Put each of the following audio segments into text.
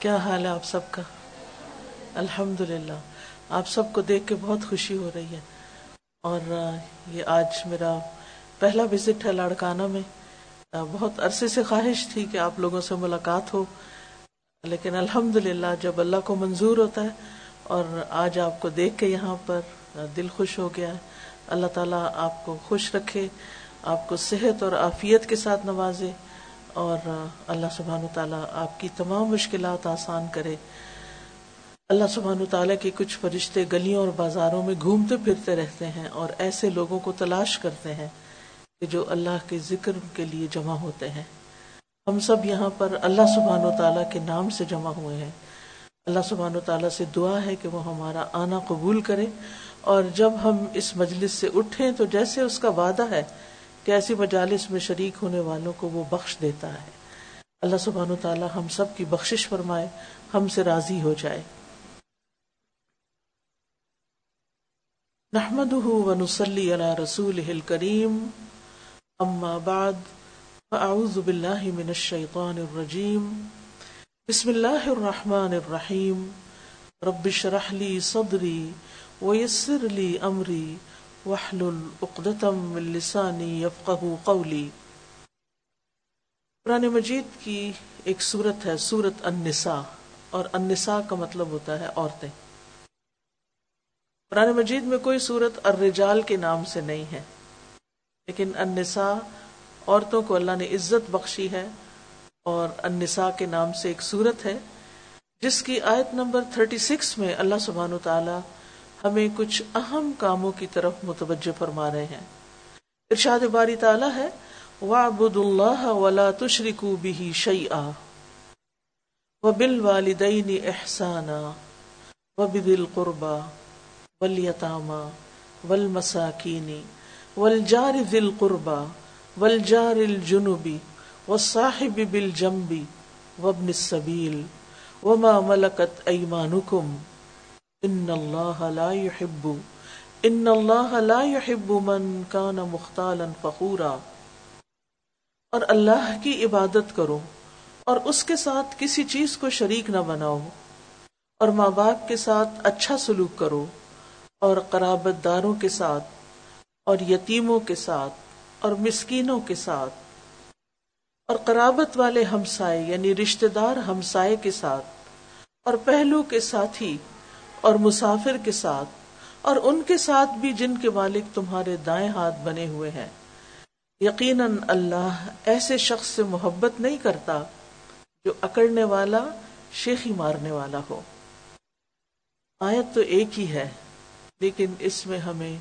کیا حال ہے آپ سب کا؟ الحمد للہ آپ سب کو دیکھ کے بہت خوشی ہو رہی ہے۔ اور یہ آج میرا پہلا وزٹ ہے لاڑکانہ میں۔ بہت عرصے سے خواہش تھی کہ آپ لوگوں سے ملاقات ہو۔ لیکن الحمد للہ جب اللہ کو منظور ہوتا ہے اور آج آپ کو دیکھ کے یہاں پر دل خوش ہو گیا ہے۔ اللہ تعالیٰ آپ کو خوش رکھے، آپ کو صحت اور عافیت کے ساتھ نوازے۔ اور اللہ سبحان و تعالیٰ آپ کی تمام مشکلات آسان کرے۔ اللہ سبحان تعالیٰ کے کچھ فرشتے گلیوں اور بازاروں میں گھومتے پھرتے رہتے ہیں اور ایسے لوگوں کو تلاش کرتے ہیں کہ جو اللہ کے ذکر کے لیے جمع ہوتے ہیں۔ ہم سب یہاں پر اللہ سبحان و تعالیٰ کے نام سے جمع ہوئے ہیں۔ اللہ سبحان و تعالیٰ سے دعا ہے کہ وہ ہمارا آنا قبول کرے اور جب ہم اس مجلس سے اٹھیں تو جیسے اس کا وعدہ ہے کہ ایسی مجالس میں شریک ہونے والوں کو وہ بخش دیتا ہے۔ اللہ سبحانہ تعالی ہم سب کی بخشش فرمائے، ہم سے راضی ہو جائے۔ نحمده ونصلي على رسوله الكريم اما بعد، فاعوذ بالله من الشيطان الرجيم بسم الله الرحمن الرحيم رب اشرح لي صدري ويسر لي امري لسانی قولی۔ قرآن مجید کی ایک سورت ہے، سورت النساء، اور النساء کا مطلب ہوتا ہے عورتیں۔ قرآن مجید میں کوئی سورت الرجال کے نام سے نہیں ہے، لیکن النساء عورتوں کو اللہ نے عزت بخشی ہے، اور النساء کے نام سے ایک سورت ہے، جس کی آیت نمبر 36 میں اللہ سبحانہ و تعالی ہمیں کچھ اہم کاموں کی طرف متوجہ فرما رہے ہیں۔ ارشاد باری تعالیٰ ہے وَعْبُدُ اللَّهَ وَلَا تُشْرِكُوا بِهِ شَيْئًا وَبِالْوَالِدَيْنِ إِحْسَانًا وَبِذِي الْقُرْبَى وَالْيَتَامَى وَالْمَسَاكِينِ وَالْجَارِ ذِي الْقُرْبَى وَالْجَارِ الْجُنُبِ وَالصَّاحِبِ بِالْجَنبِ وَابْنِ السَّبِيلِ وَمَا مَلَكَتْ أَيْمَانُكُمْ ان اللہ لا يحب ان اللہ لا يحب من کان مختالا فخورا۔ اور اللہ کی عبادت کرو اور اس کے ساتھ کسی چیز کو شریک نہ بناؤ۔ اور ماں باپ کے ساتھ اچھا سلوک کرو اور قرابت داروں کے ساتھ اور یتیموں کے ساتھ اور مسکینوں کے ساتھ۔ اور قرابت والے ہمسائے یعنی رشتہ دار ہمسائے کے ساتھ۔ اور پہلو کے ساتھی اور مسافر کے ساتھ، اور ان کے ساتھ بھی جن کے مالک تمہارے دائیں ہاتھ بنے ہوئے ہیں۔ یقیناً اللہ ایسے شخص سے محبت نہیں کرتا جو اکڑنے والا، شیخی مارنے والا ہو۔ آیت تو ایک ہی ہے، لیکن اس میں ہمیں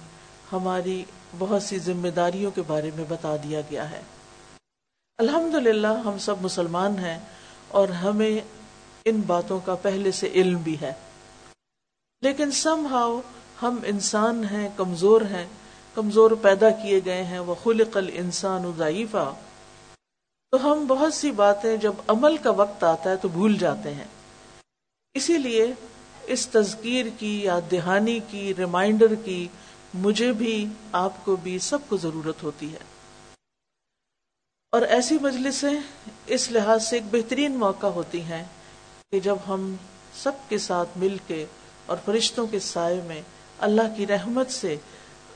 ہماری بہت سی ذمہ داریوں کے بارے میں بتا دیا گیا ہے۔ الحمد ہم سب مسلمان ہیں اور ہمیں ان باتوں کا پہلے سے علم بھی ہے۔ لیکن سم ہاؤ ہم انسان ہیں، کمزور ہیں، کمزور پیدا کیے گئے ہیں وہ خلق انسان ضعیفہ تو ہم بہت سی باتیں جب عمل کا وقت آتا ہے تو بھول جاتے ہیں۔ اسی لیے اس تذکیر کی یا دہانی کی، ریمائنڈر کی مجھے بھی، آپ کو بھی سب کو ضرورت ہوتی ہے۔ اور ایسی مجلسیں اس لحاظ سے ایک بہترین موقع ہوتی ہیں کہ جب ہم سب کے ساتھ مل کے اور فرشتوں کے سائے میں اللہ کی رحمت سے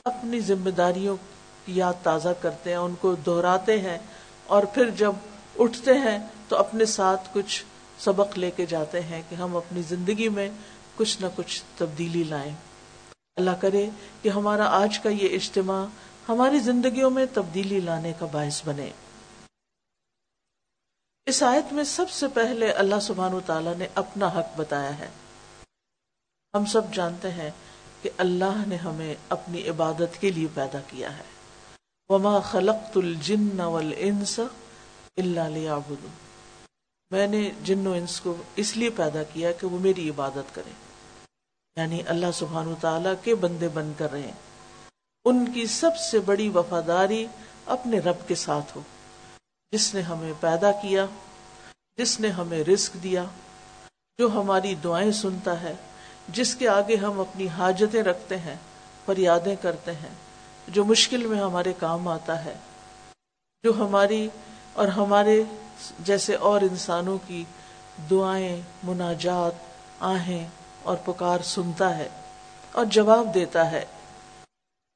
اپنی ذمہ داریوں کی یاد تازہ کرتے ہیں، ان کو دہراتے ہیں اور پھر جب اٹھتے ہیں تو اپنے ساتھ کچھ سبق لے کے جاتے ہیں کہ ہم اپنی زندگی میں کچھ نہ کچھ تبدیلی لائیں۔ اللہ کرے کہ ہمارا آج کا یہ اجتماع ہماری زندگیوں میں تبدیلی لانے کا باعث بنے۔ اس آیت میں سب سے پہلے اللہ سبحانہ تعالیٰ نے اپنا حق بتایا ہے۔ ہم سب جانتے ہیں کہ اللہ نے ہمیں اپنی عبادت کے لیے پیدا کیا ہے۔ وما خلقت الجن والانس الا ليعبدون۔ میں نے جن و انس کو اس لیے پیدا کیا کہ وہ میری عبادت کریں۔ یعنی اللہ سبحان و تعالیٰ کے بندے بن کر رہے ان کی سب سے بڑی وفاداری اپنے رب کے ساتھ ہو۔ جس نے ہمیں پیدا کیا، جس نے ہمیں رزق دیا، جو ہماری دعائیں سنتا ہے جس کے آگے ہم اپنی حاجتیں رکھتے ہیں، فریادیں کرتے ہیں، جو مشکل میں ہمارے کام آتا ہے، جو ہماری اور ہمارے جیسے اور انسانوں کی دعائیں، مناجات، آہیں اور پکار سنتا ہے اور جواب دیتا ہے،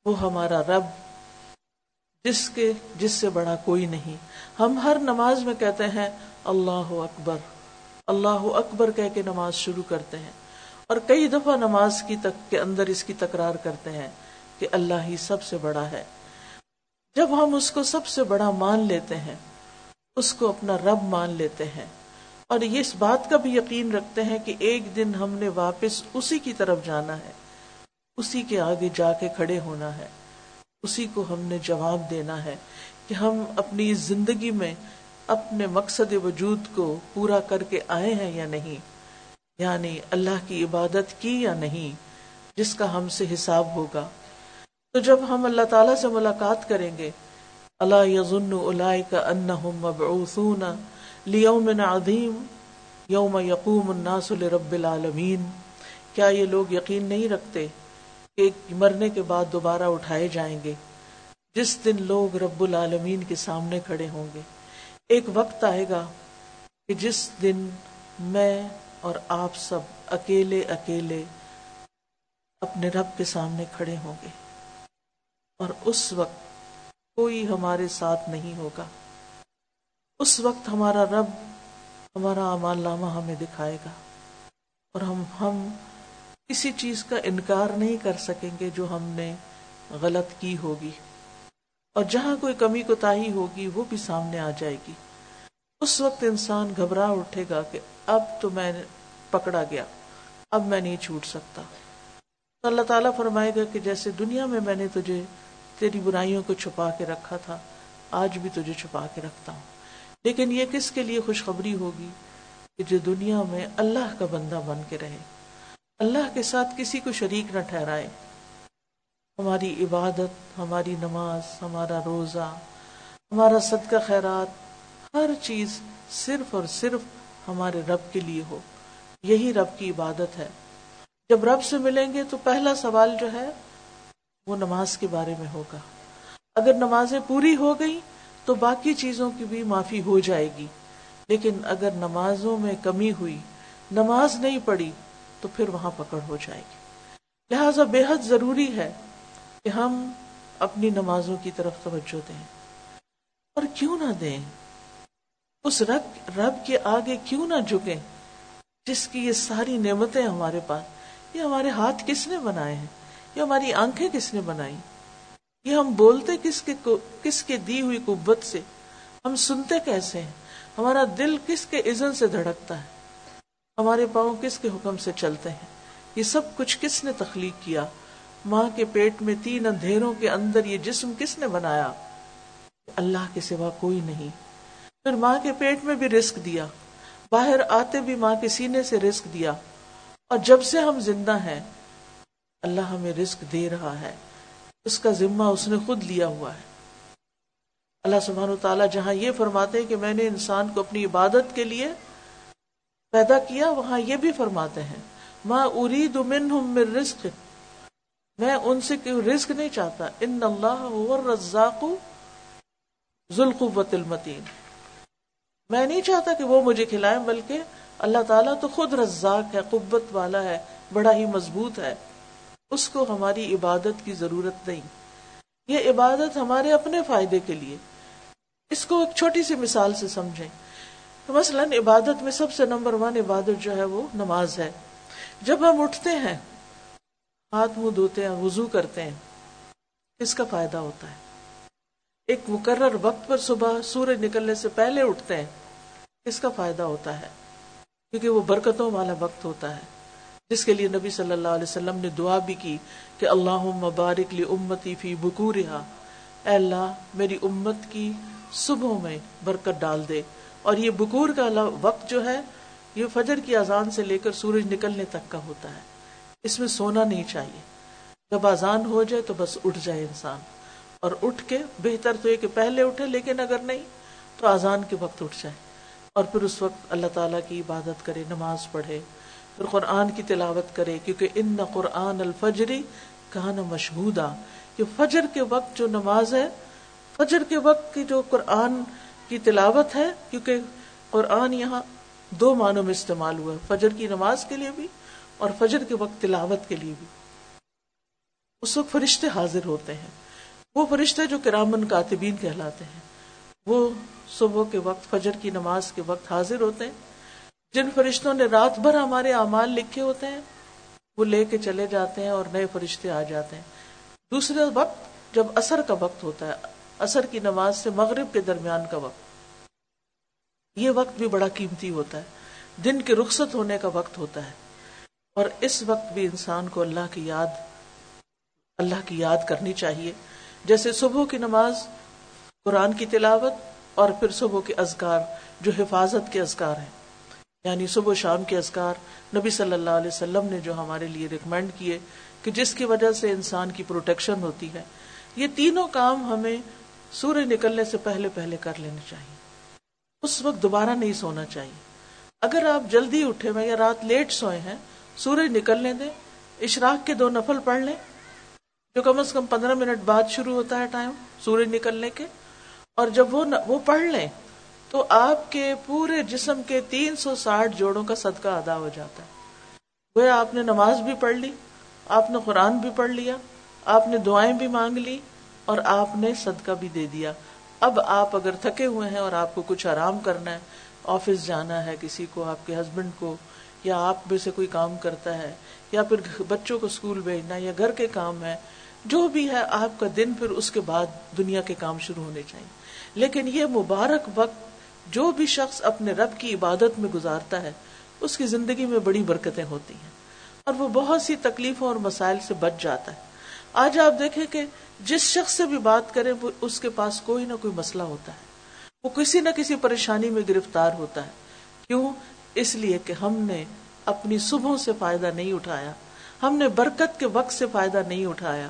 وہ ہمارا رب، جس کے، جس سے بڑا کوئی نہیں۔ ہم ہر نماز میں کہتے ہیں، اللہ اکبر اللہ اکبر کہہ کے نماز شروع کرتے ہیں۔ اور کئی دفعہ نماز کی تک کے اندر اس کی تکرار کرتے ہیں کہ اللہ ہی سب سے بڑا ہے۔ جب ہم اس کو سب سے بڑا مان لیتے ہیں، اس کو اپنا رب مان لیتے ہیں۔ اور یہ اس بات کا بھی یقین رکھتے ہیں کہ ایک دن ہم نے واپس اسی کی طرف جانا ہے۔ اسی کے آگے جا کے کھڑے ہونا ہے۔ اسی کو ہم نے جواب دینا ہے کہ ہم اپنی زندگی میں اپنے مقصد وجود کو پورا کر کے آئے ہیں یا نہیں۔ یعنی اللہ کی عبادت کی یا نہیں، جس کا ہم سے حساب ہوگا۔ تو جب ہم اللہ تعالی سے ملاقات کریں گے اللہ یظن کا مبعوثون لیوم عظیم، یوم یقوم الناس لرب العالمین۔ کیا یہ لوگ یقین نہیں رکھتے کہ مرنے کے بعد دوبارہ اٹھائے جائیں گے؟ جس دن لوگ رب العالمین کے سامنے کھڑے ہوں گے۔ ایک وقت آئے گا کہ جس دن میں اور آپ سب اکیلے اکیلے اپنے رب کے سامنے کھڑے ہوں گے۔ اور اس وقت کوئی ہمارے ساتھ نہیں ہوگا۔ اس وقت ہمارا رب ہمارا امان لامہ ہمیں دکھائے گا۔ اور ہم ہم کسی چیز کا انکار نہیں کر سکیں گے جو ہم نے غلط کی ہوگی۔ اور جہاں کوئی کمی کو تاہی ہوگی وہ بھی سامنے آ جائے گی۔ اس وقت انسان گھبرا اٹھے گا کہ اب تو میں پکڑا گیا۔ اب میں نہیں چھوٹ سکتا۔ تو اللہ تعالیٰ فرمائے گا کہ جیسے دنیا میں میں نے تجھے تیری برائیوں کو چھپا کے رکھا تھا، آج بھی تجھے چھپا کے رکھتا ہوں۔ لیکن یہ کس کے لیے خوشخبری ہوگی کہ جو دنیا میں اللہ کا بندہ بن کے رہے؟ اللہ کے ساتھ کسی کو شریک نہ ٹھہرائے۔ ہماری عبادت، ہماری نماز، ہمارا روزہ، ہمارا صدقہ خیرات، ہر چیز صرف اور صرف ہمارے رب کے لیے ہو۔ یہی رب کی عبادت ہے۔ جب رب سے ملیں گے تو پہلا سوال جو ہے وہ نماز کے بارے میں ہوگا۔ اگر نمازیں پوری ہو گئی تو باقی چیزوں کی بھی معافی ہو جائے گی۔ لیکن اگر نمازوں میں کمی ہوئی، نماز نہیں پڑی تو پھر وہاں پکڑ ہو جائے گی۔ لہذا بے حد ضروری ہے کہ ہم اپنی نمازوں کی طرف توجہ دیں۔ اور کیوں نہ دیں؟ اس رب رب کے آگے کیوں نہ جھکیں؟ جس کی یہ ساری نعمتیں ہمارے پاس، یہ ہمارے ہاتھ کس نے بنائے ہیں؟ یہ ہماری آنکھیں کس نے بنائی؟ یہ ہم بولتے کس کے کس کے دی ہوئی قوت سے؟ ہم سنتے کیسے ہیں؟ ہمارا دل کس کے عزن سے دھڑکتا ہے؟ ہمارے پاؤں کس کے حکم سے چلتے ہیں؟ یہ سب کچھ کس نے تخلیق کیا؟ ماں کے پیٹ میں تین اندھیروں کے اندر یہ جسم کس نے بنایا؟ اللہ کے سوا کوئی نہیں۔ پھر ماں کے پیٹ میں بھی رزق دیا۔ باہر آتے بھی ماں کے سینے سے رزق دیا اور جب سے ہم زندہ ہیں، اللہ ہمیں رزق دے رہا ہے۔ اس کا ذمہ اس نے خود لیا ہوا ہے۔ اللہ سبحانہ و تعالیٰ جہاں یہ فرماتے ہیں کہ میں نے انسان کو اپنی عبادت کے لیے پیدا کیا، وہاں یہ بھی فرماتے ہیں ماں ارید منہم من رزق۔ میں ان سے کوئی رزق نہیں چاہتا؟ ان اللہ رزاق ذوالقوت المتین میں نہیں چاہتا کہ وہ مجھے کھلائیں، بلکہ اللہ تعالیٰ تو خود رزاق ہے، قوت والا ہے، بڑا ہی مضبوط ہے۔ اس کو ہماری عبادت کی ضرورت نہیں۔ یہ عبادت ہمارے اپنے فائدے کے لیے۔ اس کو ایک چھوٹی سی مثال سے سمجھیں۔ مثلا عبادت میں سب سے نمبر ون عبادت جو ہے وہ نماز ہے۔ جب ہم اٹھتے ہیں، ہاتھ منہ دھوتے ہیں، وضو کرتے ہیں کس کا فائدہ ہوتا ہے۔ ایک مقرر وقت پر صبح سورج نکلنے سے پہلے اٹھتے ہیں۔ کس کا فائدہ ہوتا ہے، کیونکہ وہ برکتوں والا وقت ہوتا ہے۔ جس کے لیے نبی صلی اللہ علیہ وسلم نے دعا بھی کی کہ اللہ مبارک لی امتی فی بکور اے اللہ، میری امت کی صبح میں برکت ڈال دے۔ اور یہ بکور کا وقت جو ہے، یہ فجر کی اذان سے لے کر سورج نکلنے تک کا ہوتا ہے۔ اس میں سونا نہیں چاہیے۔ جب اذان ہو جائے تو بس اٹھ جائے انسان۔ اور اٹھ کے بہتر تو یہ کہ پہلے اٹھے لیکن اگر نہیں تو اذان کے وقت اٹھ جائے اور پھر اس وقت اللہ تعالیٰ کی عبادت کرے، نماز پڑھے، پھر قرآن کی تلاوت کرے، کیونکہ ان قرآن الفجری کہانا مشہودا کہ فجر کے وقت جو نماز ہے، فجر کے وقت کی جو قرآن کی تلاوت ہے، کیونکہ قرآن یہاں دو معنوں میں استعمال ہوا ہے، فجر کی نماز کے لیے بھی اور فجر کے وقت تلاوت کے لیے بھی۔ اس وقت فرشتے حاضر ہوتے ہیں۔ وہ فرشتے جو کرامن کاتبین کہلاتے ہیں۔ وہ صبح کے وقت، فجر کی نماز کے وقت حاضر ہوتے ہیں۔ جن فرشتوں نے رات بھر ہمارے اعمال لکھے ہوتے ہیں، وہ لے کے چلے جاتے ہیں اور نئے فرشتے آ جاتے ہیں۔ دوسرے وقت جب اثر کا وقت ہوتا ہے اثر کی نماز سے مغرب کے درمیان کا وقت۔ یہ وقت بھی بڑا قیمتی ہوتا ہے۔ دن کے رخصت ہونے کا وقت ہوتا ہے۔ اور اس وقت بھی انسان کو اللہ کی یاد، اللہ کی یاد کرنی چاہیے۔ جیسے صبح کی نماز، قرآن کی تلاوت اور پھر صبح کے اذکار جو حفاظت کے اذکار ہیں۔ یعنی صبح و شام کے اذکار نبی صلی اللہ علیہ وسلم نے جو ہمارے لیے ریکمینڈ کیے کہ جس کی وجہ سے انسان کی پروٹیکشن ہوتی ہے۔ یہ تینوں کام ہمیں سورج نکلنے سے پہلے پہلے کر لینے چاہیے۔ اس وقت دوبارہ نہیں سونا چاہیے۔ اگر آپ جلدی اٹھے ہوئے یا رات لیٹ سوئے ہیں سورج نکلنے دیں، اشراق کے دو نفل پڑھ لیں۔ جو کم از کم پندرہ منٹ بعد شروع ہوتا ہے ٹائم سورج نکلنے کے اور جب وہ وہ پڑھ لیں تو آپ کے پورے جسم کے تین سو ساٹھ جوڑوں کا صدقہ ادا ہو جاتا ہے۔ وہ آپ نے نماز بھی پڑھ لی، آپ نے قرآن بھی پڑھ لیا، آپ نے دعائیں بھی مانگ لی اور آپ نے صدقہ بھی دے دیا۔ اب آپ اگر تھکے ہوئے ہیں اور آپ کو کچھ آرام کرنا ہے، آفس جانا ہے، کسی کو، آپ کے ہسبینڈ کو، یا آپ میں سے کوئی کام کرتا ہے، یا پھر بچوں کو اسکول بھیجنا یا گھر کے کام ہے جو بھی ہے آپ کا دن پھر اس کے بعد دنیا کے کام شروع ہونے چاہیے۔ لیکن یہ مبارک وقت جو بھی شخص اپنے رب کی عبادت میں گزارتا ہے، اس کی زندگی میں بڑی برکتیں ہوتی ہیں۔ اور وہ بہت سی تکلیفوں اور مسائل سے بچ جاتا ہے۔ آج آپ دیکھیں کہ جس شخص سے بھی بات کرے وہ اس کے پاس کوئی نہ کوئی مسئلہ ہوتا ہے۔ وہ کسی نہ کسی پریشانی میں گرفتار ہوتا ہے۔ کیوں؟ اس لیے کہ ہم نے اپنی صبح سے فائدہ نہیں اٹھایا۔ ہم نے برکت کے وقت سے فائدہ نہیں اٹھایا۔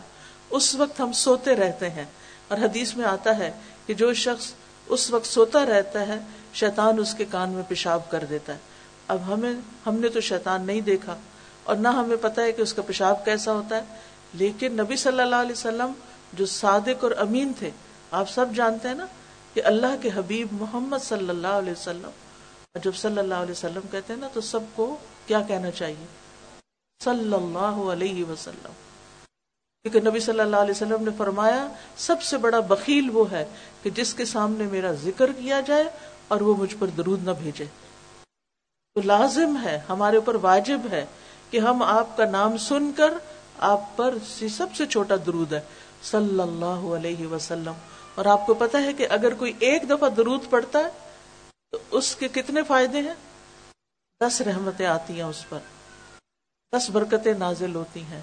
اس وقت ہم سوتے رہتے ہیں۔ اور حدیث میں آتا ہے کہ جو شخص اس وقت سوتا رہتا ہے، شیطان اس کے کان میں پیشاب کر دیتا ہے۔ اب ہمیں، ہم نے تو شیطان نہیں دیکھا۔ اور نہ ہمیں پتا ہے کہ اس کا پیشاب کیسا ہوتا ہے۔ لیکن نبی صلی اللہ علیہ وسلم جو صادق اور امین تھے، آپ سب جانتے ہیں نا کہ اللہ کے حبیب محمد صلی اللہ علیہ وسلم اور جب صلی اللہ علیہ وسلم کہتے ہیں نا، تو سب کو کیا کہنا چاہیے؟ صلی اللہ علیہ وسلم۔ کیونکہ نبی صلی اللہ علیہ وسلم نے فرمایا، سب سے بڑا بخیل وہ ہے کہ جس کے سامنے میرا ذکر کیا جائے اور وہ مجھ پر درود نہ بھیجے۔ تو لازم ہے، ہمارے اوپر واجب ہے کہ ہم آپ کا نام سن کر آپ پر سب سے چھوٹا درود ہے، صلی اللہ علیہ وسلم۔ اور آپ کو پتا ہے کہ اگر کوئی ایک دفعہ درود پڑتا ہے، تو اس کے کتنے فائدے ہیں؟ دس رحمتیں آتی ہیں اس پر۔ دس برکتیں نازل ہوتی ہیں۔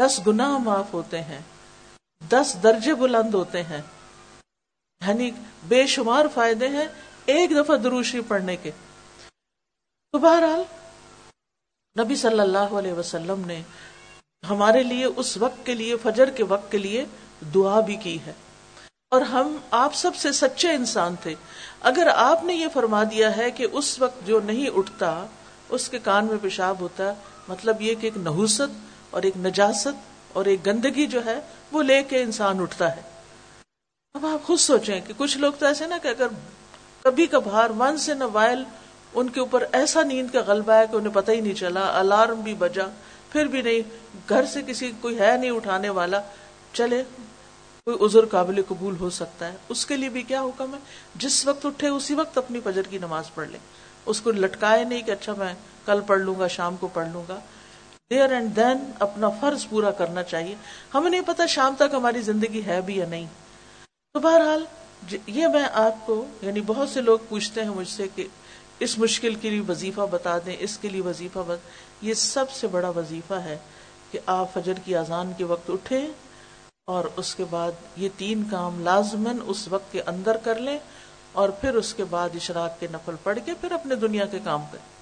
دس گناہ معاف ہوتے ہیں، دس درجے بلند ہوتے ہیں۔ یعنی بے شمار فائدے ہیں ایک دفعہ دروشی پڑھنے کے۔ تو بہرحال نبی صلی اللہ علیہ وسلم نے ہمارے لیے اس وقت کے لیے، فجر کے وقت کے لیے دعا بھی کی ہے۔ اور ہم آپ سب سے سچے انسان تھے۔ اگر آپ نے یہ فرما دیا ہے کہ اس وقت جو نہیں اٹھتا، اس کے کان میں پیشاب ہوتا مطلب یہ کہ ایک نحوست اور ایک نجاست اور ایک گندگی جو ہے وہ لے کے انسان اٹھتا ہے۔ اب آپ خود سوچیں کہ کچھ لوگ تو ایسے نا کہ اگر کبھی کبھار ونس ان وائل ان کے اوپر ایسا نیند کا غلبہ ہے کہ انہیں پتہ ہی نہیں چلا، الارم بھی بجا، پھر بھی نہیں، گھر سے کسی کوئی ہے نہیں اٹھانے والا، چلے، کوئی عذر قابل قبول ہو سکتا ہے۔ اس کے لیے بھی کیا حکم ہے؟ جس وقت اٹھے اسی وقت اپنی فجر کی نماز پڑھ لیں۔ اس کو لٹکائے نہیں کہ اچھا میں کل پڑھ لوں گا، شام کو پڑھ لوں گا۔ دیر اینڈ دین اپنا فرض پورا کرنا چاہیے۔ ہمیں نہیں پتا شام تک ہماری زندگی ہے بھی یا نہیں۔ تو بہرحال جی، یہ میں آپ کو یعنی بہت سے لوگ پوچھتے ہیں مجھ سے کہ اس مشکل کے لیے وظیفہ بتا دیں، اس کے لیے وظیفہ بتا یہ سب سے بڑا وظیفہ ہے کہ آپ فجر کی اذان کے وقت اٹھیں اور اس کے بعد یہ تین کام لازمن اس وقت کے اندر کر لیں اور پھر اس کے بعد اشراق کے نفل پڑھ کے پھر اپنے دنیا کے کام کریں۔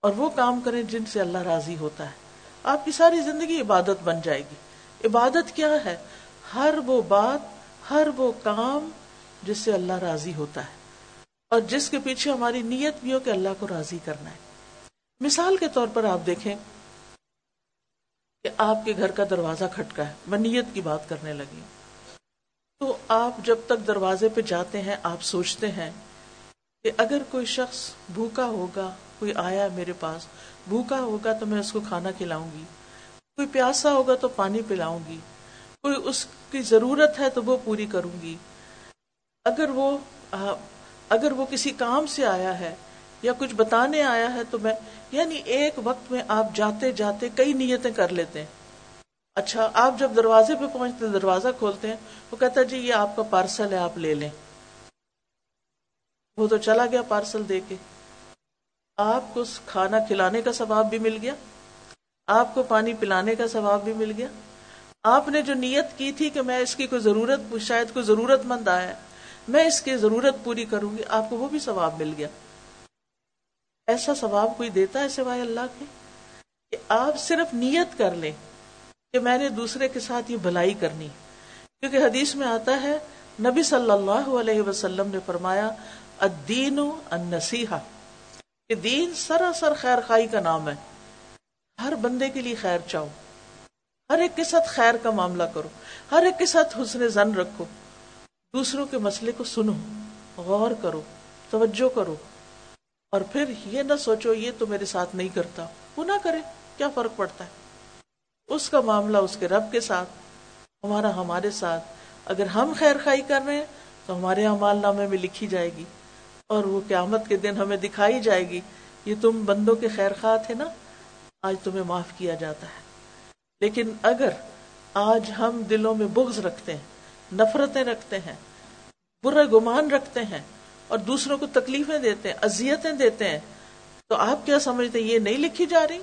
اور وہ کام کریں جن سے اللہ راضی ہوتا ہے۔ آپ کی ساری زندگی عبادت بن جائے گی۔ عبادت کیا ہے؟ ہر وہ بات، ہر وہ کام جس سے اللہ راضی ہوتا ہے۔ اور جس کے پیچھے ہماری نیت بھی ہو کہ اللہ کو راضی کرنا ہے۔ مثال کے طور پر آپ دیکھیں کہ آپ کے گھر کا دروازہ کھٹکا ہے۔ میں نیت کی بات کرنے لگی تو آپ جب تک دروازے پہ جاتے ہیں، آپ سوچتے ہیں کہ اگر کوئی شخص بھوکا ہوگا کوئی آیا میرے پاس، بھوکا ہوگا تو میں اس کو کھانا کھلاؤں گی، کوئی پیاسا ہوگا تو پانی پلاؤں گی، کوئی اس کی ضرورت ہے تو وہ پوری کروں گی۔ اگر وہ اگر وہ کسی کام سے آیا ہے یا کچھ بتانے آیا ہے تو میں یعنی ایک وقت میں آپ جاتے جاتے کئی نیتیں کر لیتے۔ ہیں اچھا آپ جب دروازے پہ پہنچتے، دروازہ کھولتے ہیں، وہ کہتا جی یہ آپ کا پارسل ہے، آپ لے لیں۔ وہ تو چلا گیا پارسل دے کے۔ آپ کو کھانا کھلانے کا ثواب بھی مل گیا، آپ کو پانی پلانے کا ثواب بھی مل گیا۔ آپ نے جو نیت کی تھی کہ میں اس کی کوئی ضرورت، شاید کوئی ضرورت مند آیا میں اس کی ضرورت پوری کروں گی، آپ کو وہ بھی ثواب مل گیا۔ ایسا ثواب کوئی دیتا ہے سوائے اللہ کے؟ کہ آپ صرف نیت کر لیں کہ میں نے دوسرے کے ساتھ یہ بھلائی کرنی۔ کیونکہ حدیث میں آتا ہے، نبی صلی اللہ علیہ وسلم نے فرمایا الدین النصیحہ۔ کہ دین سراسر خیر خائی کا نام ہے۔ ہر بندے کے لیے خیر چاہو۔ ہر ایک کے ساتھ خیر کا معاملہ کرو۔ ہر ایک کے ساتھ حسن زن رکھو۔ دوسروں کے مسئلے کو سنو، غور کرو، توجہ کرو۔ اور پھر یہ نہ سوچو یہ تو میرے ساتھ نہیں کرتا۔ وہ نہ کرے، کیا فرق پڑتا ہے؟ اس کا معاملہ اس کے رب کے ساتھ، ہمارا ہمارے ساتھ۔ اگر ہم خیر خائی کر رہے ہیں تو ہمارے امال نامے میں لکھی جائے گی۔ اور وہ قیامت کے دن ہمیں دکھائی جائے گی۔ یہ تم بندوں کے خیر خواہ تھے نا؟ آج تمہیں معاف کیا جاتا ہے۔ لیکن اگر آج ہم دلوں میں بغض رکھتے ہیں، نفرتیں رکھتے ہیں برا گمان رکھتے ہیں اور دوسروں کو تکلیفیں دیتے ہیں، اذیتیں دیتے ہیں، تو آپ کیا سمجھتے ہیں؟ یہ نہیں لکھی جا رہی؟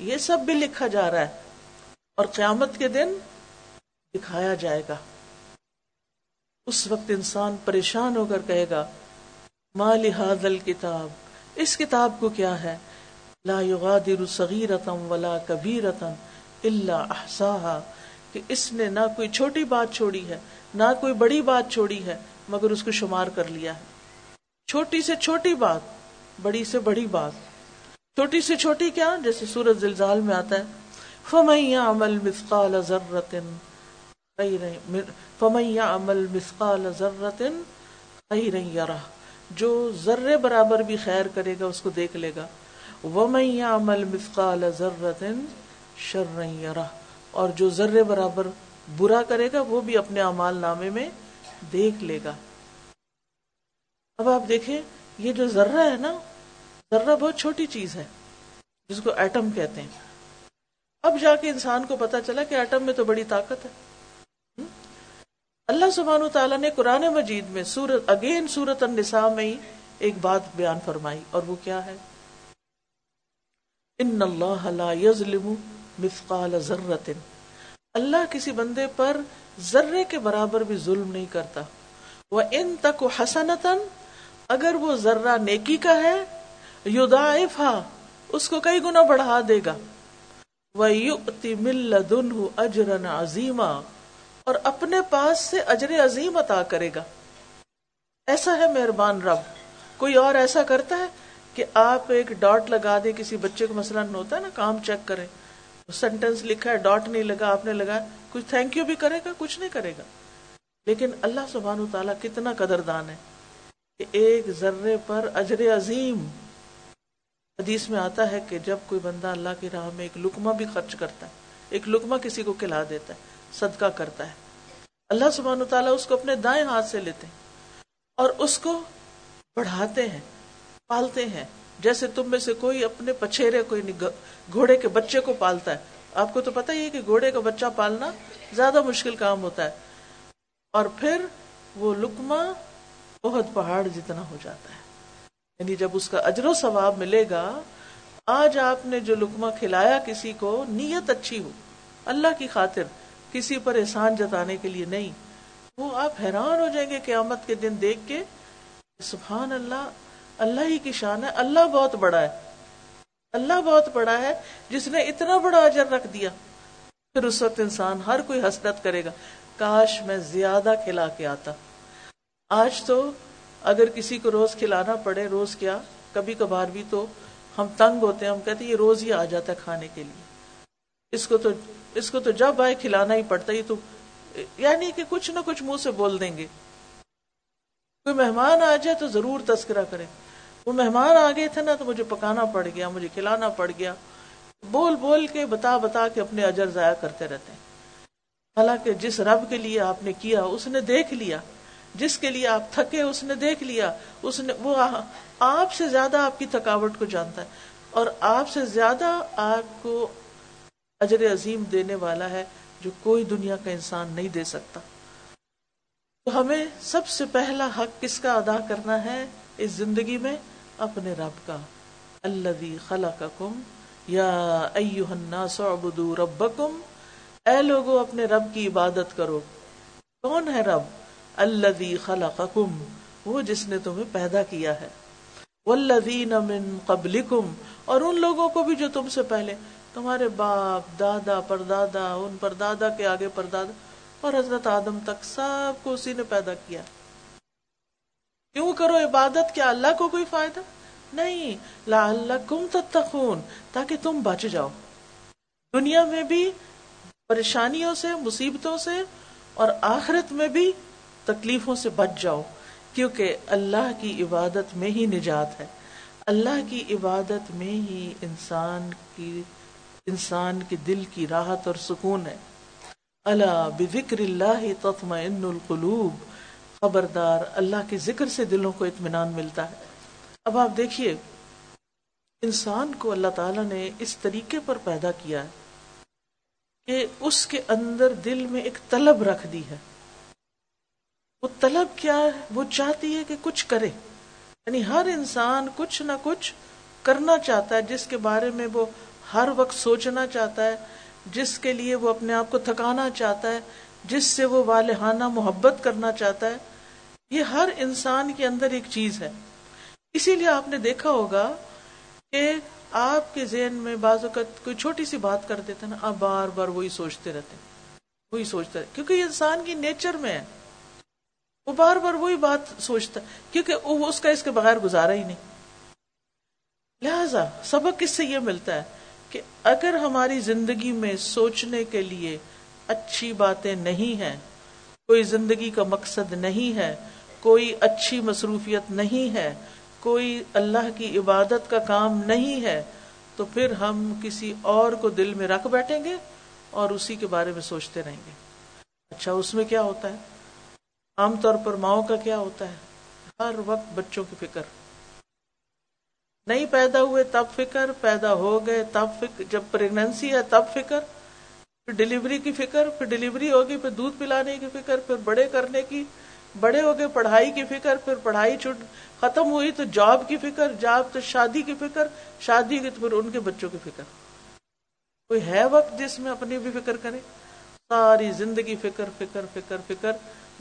یہ سب بھی لکھا جا رہا ہے۔ اور قیامت کے دن دکھایا جائے گا۔ اس وقت انسان پریشان ہو کر کہے گا مال الکتاب اس کتاب کو کیا ہے؟ لا یغادر صغیرتم ولا کبیرتم الا احصاها کہ اس نے نہ کوئی چھوٹی بات چھوڑی ہے، نہ کوئی بڑی بات چھوڑی ہے، مگر اس کو شمار کر لیا ہے۔ چھوٹی سے چھوٹی بات، بڑی سے بڑی بات۔ چھوٹی سے چھوٹی کیا؟ جیسے سورج زلزال میں آتا ہے۔ فمن يعمل مثقال ذرة خيرا فمن يعمل مثقال ذرة خيرا يره۔ جو ذرے برابر بھی خیر کرے گا، اس کو دیکھ لے گا۔ ومن يعمل مثقال ذرة شرا يره۔ اور جو ذرے برابر برا کرے گا، وہ بھی اپنے اعمال نامے میں دیکھ لے گا۔ اب آپ دیکھیں، یہ جو ذرہ ہے نا، ذرہ بہت چھوٹی چیز ہے، جس کو ایٹم کہتے ہیں۔ اب جا کے انسان کو پتا چلا کہ ایٹم میں تو بڑی طاقت ہے۔ اللہ سبحانہ تعالیٰ نے قرآن مجید میں سورت اگین سورت النساء میں ہی ایک بات بیان فرمائی، اور وہ کیا ہے؟ ان اللہ لا یظلم مثقال ذرت اللہ کسی بندے پر ذرے کے برابر بھی ظلم نہیں کرتا۔ وہ ان تک حسنتن اگر وہ ذرہ نیکی کا ہے یضاعفا اس کو کئی گنا بڑھا دے گا۔ وہ یؤتی مل مِلَّدُنْهُ أَجْرًا عَظِيمًا اور اپنے پاس سے اجر عظیم عطا کرے گا۔ ایسا ہے مہربان رب۔ کوئی اور ایسا کرتا ہے کہ آپ ایک ڈاٹ لگا دیں کسی بچے کو مثلا ہوتا ہے نا، کام چیک کریں سینٹینس لکھا ہے، ڈاٹ نہیں لگا، آپ نے لگا کچھ تھینک یو بھی کرے گا، کچھ نہیں کرے گا۔ لیکن اللہ سبحانہ تعالیٰ کتنا قدردان ہے کہ ایک ذرے پر اجر عظیم۔ حدیث میں آتا ہے کہ جب کوئی بندہ اللہ کی راہ میں ایک لکمہ بھی خرچ کرتا ہے، ایک لکمہ کسی کو کھلا دیتا ہے صدقہ کرتا ہے۔ اللہ سبحانہ تعالیٰ اس کو اپنے دائیں ہاتھ سے لیتے ہیں اور اس کو بڑھاتے ہیں، پالتے ہیں۔ جیسے تم میں سے کوئی اپنے پچھیرے، کوئی گھوڑے کے بچے کو پالتا ہے۔ آپ کو تو پتہ ہی ہے کہ گھوڑے کا بچہ پالنا زیادہ مشکل کام ہوتا ہے۔ اور پھر وہ لکمہ بہت پہاڑ جتنا ہو جاتا ہے۔ یعنی جب اس کا اجر و ثواب ملے گا، آج آپ نے جو لکمہ کھلایا کسی کو، نیت اچھی ہو۔ اللہ کی خاطر کسی پر احسان جتانے کے لیے نہیں، وہ آپ حیران ہو جائیں گے قیامت کے دن دیکھ کے سبحان اللہ اللہ ہی کی شان ہے، اللہ بہت بڑا ہے، اللہ بہت بڑا ہے، جس نے اتنا بڑا اجر رکھ دیا۔ پھر اس وقت انسان ہر کوئی حسرت کرے گا، کاش میں زیادہ کھلا کے آتا۔ آج تو اگر کسی کو روز کھلانا پڑے، روز کیا؟ کبھی کبھار بھی تو ہم تنگ ہوتے ہیں، ہم کہتے ہیں یہ روز ہی آ جاتا ہے کھانے کے لیے۔ اس کو تو اس کو تو جب آئے کھلانا ہی پڑتا ہے تو یعنی کہ کچھ نہ کچھ منہ سے بول دیں گے۔ کوئی مہمان آ جائے تو ضرور تذکرہ کرے۔ وہ مہمان آ گئے تھے نا تو مجھے پکانا پڑ گیا، مجھے کھلانا پڑ گیا۔ بول بول کے، بتا بتا کے اپنے اجر ضائع کرتے رہتے ہیں۔ حالانکہ جس رب کے لیے آپ نے کیا، اس نے دیکھ لیا۔ جس کے لیے آپ تھکے، اس نے دیکھ لیا۔ اس نے وہ آپ سے زیادہ آپ کی تھکاوٹ کو جانتا ہے۔ اور آپ سے زیادہ آپ کو اجر عظیم دینے والا ہے جو کوئی دنیا کا انسان نہیں دے سکتا۔ تو ہمیں سب سے پہلا حق کس کا ادا کرنا ہے؟ اس زندگی میں اپنے رب کا۔ اللہ خلا کم یا الناس اعبدوا ربکم۔ اے لوگو، اپنے رب کی عبادت کرو۔ کون ہے رب؟ اللہ خلقکم۔ وہ جس نے تمہیں پیدا کیا ہے۔ والذین من قبلکم۔ اور ان لوگوں کو بھی جو تم سے پہلے۔ تمہارے باپ، دادا، پردادا، ان پردادا کے آگے پردادا اور حضرت آدم تک سب کو اسی نے پیدا کیا۔ کیوں کرو عبادت؟ کیا اللہ کو کوئی فائدہ؟ نہیں۔ لعلکم تتقون، تاکہ تم بچ جاؤ۔ دنیا میں بھی پریشانیوں سے، مصیبتوں سے اور آخرت میں بھی تکلیفوں سے بچ جاؤ، کیونکہ اللہ کی عبادت میں ہی نجات ہے۔ اللہ کی عبادت میں ہی انسان کی انسان کے دل کی راحت اور سکون ہے۔ اللہ بذکر اللہ تطمئن القلوب، خبردار اللہ کے ذکر سے دلوں کو اطمینان ملتا ہے۔ اب آپ دیکھیے، انسان کو اللہ تعالی نے اس طریقے پر پیدا کیا ہے کہ اس کے اندر دل میں ایک طلب رکھ دی ہے۔ وہ طلب کیا ہے؟ وہ چاہتی ہے کہ کچھ کرے۔ یعنی ہر انسان کچھ نہ کچھ کرنا چاہتا ہے، جس کے بارے میں وہ ہر وقت سوچنا چاہتا ہے، جس کے لیے وہ اپنے آپ کو تھکانا چاہتا ہے، جس سے وہ والہانہ محبت کرنا چاہتا ہے۔ یہ ہر انسان کے اندر ایک چیز ہے۔ اسی لیے آپ نے دیکھا ہوگا کہ آپ کے ذہن میں بعض اوقات کوئی چھوٹی سی بات کر دیتے نا آپ بار بار وہی سوچتے رہتے وہی سوچتے رہتے کیونکہ یہ انسان کی نیچر میں ہے۔ وہ بار بار وہی بات سوچتا کیونکہ وہ اس کا اس کے بغیر گزارا ہی نہیں۔ لہذا سبق کس سے یہ ملتا ہے کہ اگر ہماری زندگی میں سوچنے کے لیے اچھی باتیں نہیں ہیں، کوئی زندگی کا مقصد نہیں ہے، کوئی اچھی مصروفیت نہیں ہے، کوئی اللہ کی عبادت کا کام نہیں ہے، تو پھر ہم کسی اور کو دل میں رکھ بیٹھیں گے اور اسی کے بارے میں سوچتے رہیں گے۔ اچھا اس میں کیا ہوتا ہے؟ عام طور پر ماؤں کا کیا ہوتا ہے؟ ہر وقت بچوں کی فکر۔ نہیں پیدا ہوئے تب فکر، پیدا ہو گئے تب فکر، جب پریگننسی ہے تب فکر، پھر ڈلیوری کی فکر، پھر ڈلیوری ہوگی، پھر دودھ پلانے کی فکر، پھر بڑے کرنے کی، بڑے ہو گئے پڑھائی کی فکر، پھر پڑھائی چھٹ ختم ہوئی تو جاب کی فکر جاب تو شادی کی فکر، شادی کی تو پھر ان کے بچوں کی فکر۔ کوئی ہے وقت جس میں اپنی بھی فکر کرے؟ ساری زندگی فکر فکر فکر فکر،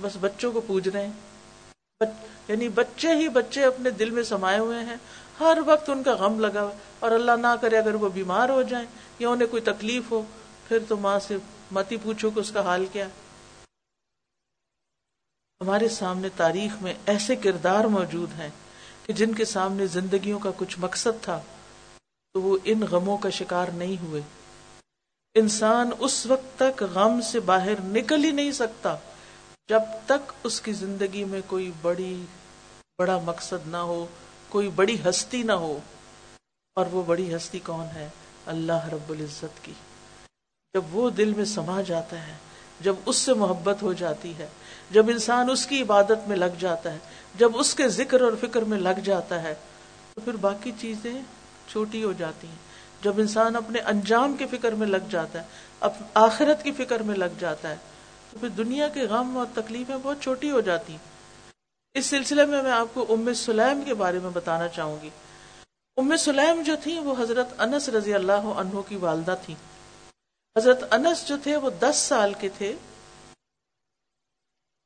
بس بچوں کو پوج رہے ہیں یعنی بچے ہی بچے اپنے دل میں سمائے ہوئے ہیں۔ ہر وقت ان کا غم لگا ہوا اور اللہ نہ کرے اگر وہ بیمار ہو جائیں یا انہیں کوئی تکلیف ہو، پھر تو ماں سے متی پوچھو کہ اس کا حال کیا ہمارے سامنے تاریخ میں ایسے کردار موجود ہیں کہ جن کے سامنے زندگیوں کا کچھ مقصد تھا، تو وہ ان غموں کا شکار نہیں ہوئے۔ انسان اس وقت تک غم سے باہر نکل ہی نہیں سکتا جب تک اس کی زندگی میں کوئی بڑی، بڑا مقصد نہ ہو۔ کوئی بڑی ہستی نہ ہو۔ اور وہ بڑی ہستی کون ہے؟ اللہ رب العزت کی۔ جب وہ دل میں سما جاتا ہے، جب اس سے محبت ہو جاتی ہے، جب انسان اس کی عبادت میں لگ جاتا ہے، جب اس کے ذکر اور فکر میں لگ جاتا ہے، تو پھر باقی چیزیں چھوٹی ہو جاتی ہیں۔ جب انسان اپنے انجام کی فکر میں لگ جاتا ہے آخرت کی فکر میں لگ جاتا ہے، تو پھر دنیا کے غم اور تکلیفیں بہت چھوٹی ہو جاتی ہیں۔ اس سلسلے میں میں آپ کو ام سلیم کے بارے میں بتانا چاہوں گی۔ ام سلیم جو تھی وہ حضرت انس رضی اللہ عنہ کی والدہ تھی حضرت انس جو تھے وہ دس سال کے تھے۔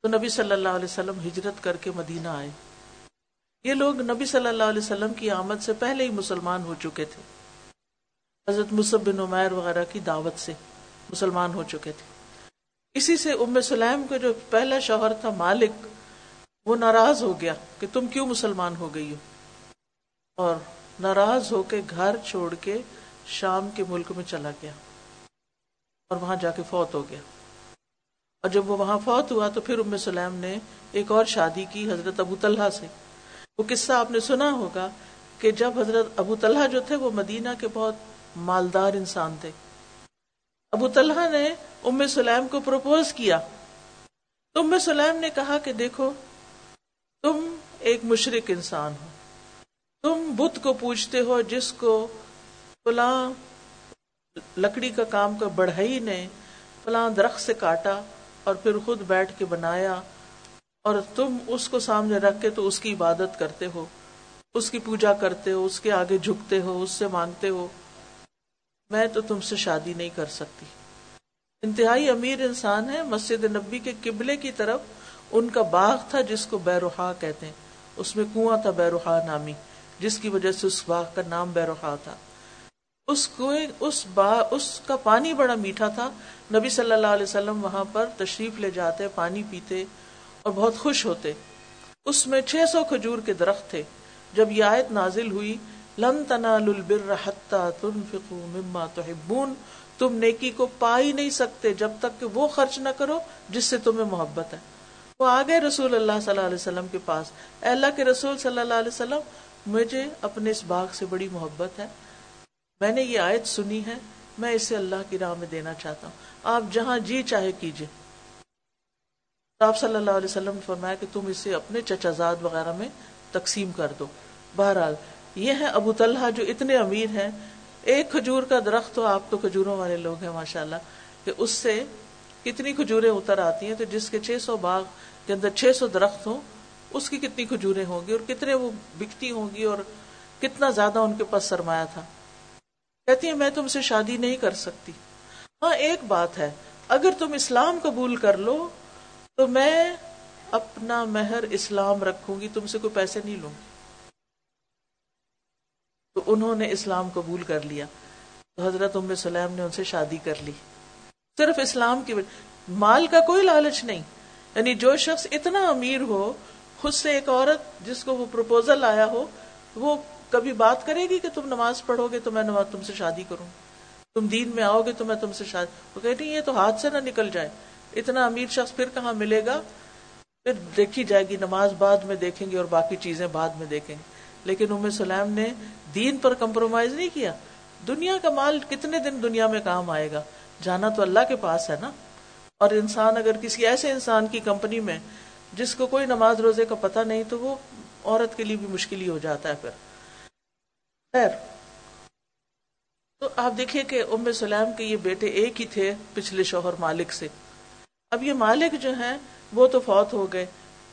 تو نبی صلی اللہ علیہ وسلم ہجرت کر کے مدینہ آئے۔ یہ لوگ نبی صلی اللہ علیہ وسلم کی آمد سے پہلے ہی مسلمان ہو چکے تھے۔ حضرت مصب بن عمیر وغیرہ کی دعوت سے مسلمان ہو چکے تھے۔ اسی سے ام سلیم کا جو پہلا شوہر تھا مالک وہ ناراض ہو گیا کہ تم کیوں مسلمان ہو گئی ہو۔ اور ناراض ہو کے گھر چھوڑ کے شام کے ملک میں چلا گیا اور وہاں جا کے فوت ہو گیا۔ اور جب وہ وہاں فوت ہوا تو پھر ام سلیم نے ایک اور شادی کی حضرت ابو طلحہ سے۔ وہ قصہ آپ نے سنا ہوگا کہ جب حضرت ابو طلحہ جو تھے وہ مدینہ کے بہت مالدار انسان تھے۔ ابو طلحہ نے ام سلیم کو پروپوز کیا۔ تو ام سلیم نے کہا کہ دیکھو تم ایک مشرق انسان ہو۔ تم بدھ کو پوچھتے ہو جس کو فلاں لکڑی کا کام کا بڑھئی نے فلاں درخت سے کاٹا اور پھر خود بیٹھ کے بنایا اور تم اس کو سامنے رکھ کے تو اس کی عبادت کرتے ہو، اس کی پوجا کرتے ہو، اس کے آگے جھکتے ہو، اس سے مانگتے ہو۔ میں تو تم سے شادی نہیں کر سکتی۔ انتہائی امیر انسان ہے، مسجد نبی کے قبلے کی طرف ان کا باغ تھا جس کو بیروہا کہتے ہیں۔ اس میں کنواں تھا بیروہا نامی، جس کی وجہ سے اس باغ کا نام بیروہا تھا۔ اس کنویں اس باغ اس کا پانی بڑا میٹھا تھا۔ نبی صلی اللہ علیہ وسلم وہاں پر تشریف لے جاتے، پانی پیتے اور بہت خوش ہوتے۔ اس میں چھ سو کھجور کے درخت تھے۔ جب یہ آیت نازل ہوئی، لن تنالوا البر حتى تنفقوا مما تحبون، تم نیکی کو پا ہی نہیں سکتے جب تک کہ وہ خرچ نہ کرو جس سے تمہیں محبت ہے۔ وہ آگئے رسول اللہ صلی اللہ علیہ وسلم کے پاس۔ اے اللہ کے رسول صلی اللہ علیہ وسلم، مجھے اپنے اس باغ سے بڑی محبت ہے۔ میں نے یہ آیت سنی ہے، میں اسے اللہ کی راہ میں دینا چاہتا ہوں۔ آپ جہاں جی چاہے کیجیے تو آپ صلی اللہ علیہ وسلم نے فرمایا کہ تم اسے اپنے چچا زاد وغیرہ میں تقسیم کر دو۔ بہرحال، یہ ہے ابو طلحہ جو اتنے امیر ہیں۔ ایک کھجور کا درخت تو آپ تو کھجوروں والے لوگ ہیں ماشاء اللہ کہ اس سے کتنی کھجوریں اتر آتی ہیں، تو جس کے چھ سو باغ کے اندر چھ سو درخت ہوں، اس کی کتنی کھجوریں ہوں گی اور کتنے وہ بکتی ہوں گی اور کتنا زیادہ ان کے پاس سرمایہ تھا۔ کہتی ہیں، میں تم سے شادی نہیں کر سکتی۔ ہاں ایک بات ہے، اگر تم اسلام قبول کر لو، تو میں اپنا مہر اسلام رکھوں گی، تم سے کوئی پیسے نہیں لوں گی۔ تو انہوں نے اسلام قبول کر لیا۔ تو حضرت ام سلیم نے ان سے شادی کر لی۔ صرف اسلام کی وجہ، مال کا کوئی لالچ نہیں۔ یعنی جو شخص اتنا امیر ہو، خود سے ایک عورت جس کو وہ پروپوزل آیا ہو، وہ کبھی بات کرے گی کہ تم نماز پڑھو گے تو میں نماز تم سے شادی کروں۔ تم دین میں آؤ گے تو میں تم سے شادی وہ کہتی یہ تو ہاتھ سے نہ نکل جائے۔ اتنا امیر شخص پھر کہاں ملے گا؟ پھر دیکھی جائے گی، نماز بعد میں دیکھیں گے اور باقی چیزیں بعد میں دیکھیں گے۔ لیکن ام سلیم نے دین پر کمپرومائز نہیں کیا۔ دنیا کا مال کتنے دن دنیا میں کام آئے گا؟ جانا تو اللہ کے پاس ہے نا۔ اور انسان اگر کسی ایسے انسان کی کمپنی میں جس کو کوئی نماز روزے کا پتہ نہیں تو وہ عورت کے لیے بھی مشکل ہی ہو جاتا ہے پھر۔ خیر۔ تو آپ دیکھیے کہ ام سلیم کے یہ بیٹے ایک ہی تھے پچھلے شوہر مالک سے۔ اب یہ مالک جو ہیں وہ تو فوت ہو گئے۔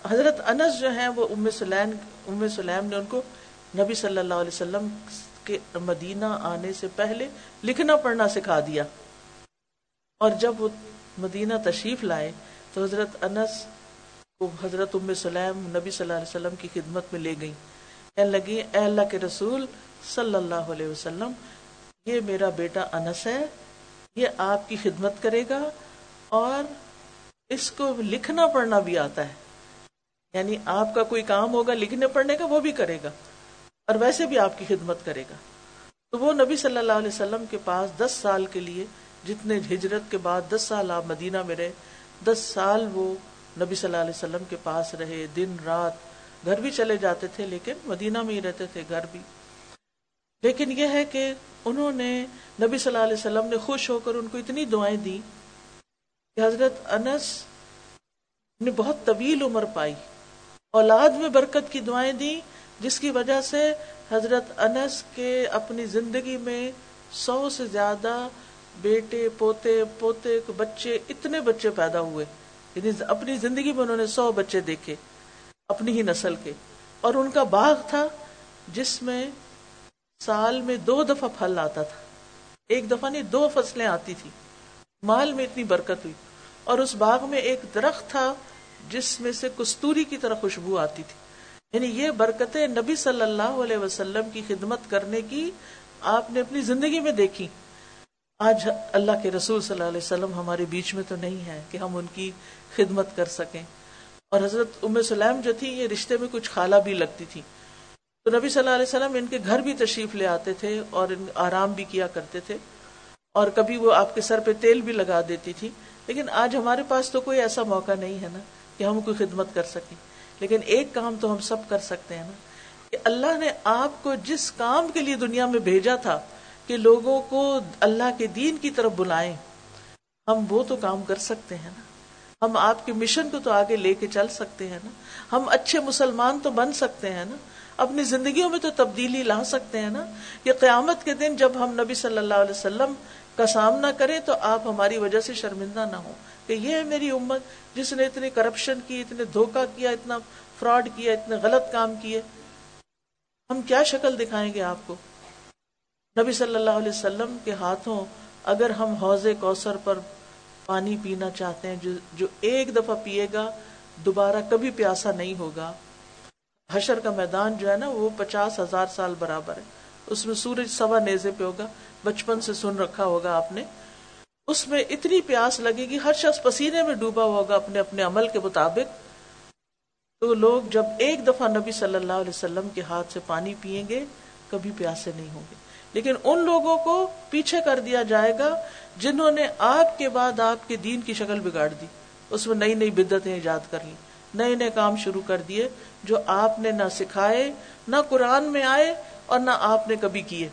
حضرت انس جو ہیں وہ ام سلیم ام سلیم نے ان کو نبی صلی اللہ علیہ وسلم کے مدینہ آنے سے پہلے لکھنا پڑھنا سکھا دیا۔ اور جب وہ مدینہ تشریف لائے تو حضرت انس کو حضرت ام سلیم، نبی صلی اللہ علیہ وسلم کی خدمت میں لے گئی کہنے لگی اے اللہ کے رسول صلی اللہ علیہ وسلم، یہ میرا بیٹا انس ہے، یہ آپ کی خدمت کرے گا اور اس کو لکھنا پڑھنا بھی آتا ہے۔ یعنی آپ کا کوئی کام ہوگا لکھنے پڑھنے کا، وہ بھی کرے گا اور ویسے بھی آپ کی خدمت کرے گا۔ تو وہ نبی صلی اللہ علیہ وسلم کے پاس دس سال کے لیے جتنے ہجرت کے بعد دس سال آپ مدینہ میں رہے، دس سال وہ نبی صلی اللہ علیہ وسلم کے پاس رہے، دن رات گھر بھی چلے جاتے تھے، لیکن مدینہ میں ہی رہتے تھے، گھر بھی۔ لیکن یہ ہے کہ انہوں نے نبی صلی اللہ علیہ وسلم نے خوش ہو کر ان کو اتنی دعائیں دی کہ حضرت انس نے بہت طویل عمر پائی، اولاد میں برکت کی دعائیں دی جس کی وجہ سے حضرت انس کے اپنی زندگی میں سو سے زیادہ بیٹے، پوتے پوتے، بچے، اتنے بچے پیدا ہوئے۔ یعنی اپنی زندگی میں انہوں نے سو بچے دیکھے، اپنی ہی نسل کے۔ اور ان کا باغ تھا جس میں سال میں دو دفعہ پھل آتا تھا۔ ایک دفعہ نہیں، دو فصلیں آتی تھی مال میں اتنی برکت ہوئی۔ اور اس باغ میں ایک درخت تھا جس میں سے کستوری کی طرح خوشبو آتی تھی۔ یعنی یہ برکتیں نبی صلی اللہ علیہ وسلم کی خدمت کرنے کی آپ نے اپنی زندگی میں دیکھی آج اللہ کے رسول صلی اللہ علیہ وسلم ہمارے بیچ میں تو نہیں ہے کہ ہم ان کی خدمت کر سکیں۔ اور حضرت ام سلیم جو تھی، یہ رشتے میں کچھ خالہ بھی لگتی تھی۔ تو نبی صلی اللہ علیہ وسلم ان کے گھر بھی تشریف لے آتے تھے اور ان آرام بھی کیا کرتے تھے۔ اور کبھی وہ آپ کے سر پہ تیل بھی لگا دیتی تھی۔ لیکن آج ہمارے پاس تو کوئی ایسا موقع نہیں ہے نا کہ ہم کوئی خدمت کر سکیں۔ لیکن ایک کام تو ہم سب کر سکتے ہیں نا کہ اللہ نے آپ کو جس کام کے لیے دنیا میں بھیجا تھا کہ لوگوں کو اللہ کے دین کی طرف بلائیں۔ ہم وہ تو کام کر سکتے ہیں نا۔ ہم آپ کے مشن کو تو آگے لے کے چل سکتے ہیں نا۔ ہم اچھے مسلمان تو بن سکتے ہیں نا۔ اپنی زندگیوں میں تو تبدیلی لا سکتے ہیں نا۔ کہ قیامت کے دن جب ہم نبی صلی اللہ علیہ وسلم کا سامنا کریں تو آپ ہماری وجہ سے شرمندہ نہ ہو کہ یہ ہے میری امت جس نے اتنی کرپشن کی، اتنے دھوکا کیا، اتنا فراڈ کیا، اتنے غلط کام کیے۔ ہم کیا شکل دکھائیں گے آپ کو؟ نبی صلی اللہ علیہ وسلم کے ہاتھوں اگر ہم حوض کوثر پر پانی پینا چاہتے ہیں، جو جو ایک دفعہ پیے گا، دوبارہ کبھی پیاسا نہیں ہوگا۔ حشر کا میدان جو ہے نا، وہ پچاس ہزار سال برابر ہے۔ اس میں سورج سوا نیزے پہ ہوگا، بچپن سے سن رکھا ہوگا آپ نے۔ اس میں اتنی پیاس لگے گی، ہر شخص پسینے میں ڈوبا ہوگا اپنے اپنے عمل کے مطابق۔ تو لوگ جب ایک دفعہ نبی صلی اللہ علیہ وسلم کے ہاتھ سے پانی پیئیں گے، کبھی پیاسے نہیں ہوں گے۔ لیکن ان لوگوں کو پیچھے کر دیا جائے گا جنہوں نے آپ کے بعد آپ کے دین کی شکل بگاڑ دی۔ اس میں نئی نئی بدتیں ایجاد کر لی نئے نئے کام شروع کر دیے جو آپ نے نہ سکھائے، نہ قرآن میں آئے اور نہ آپ نے کبھی کیے۔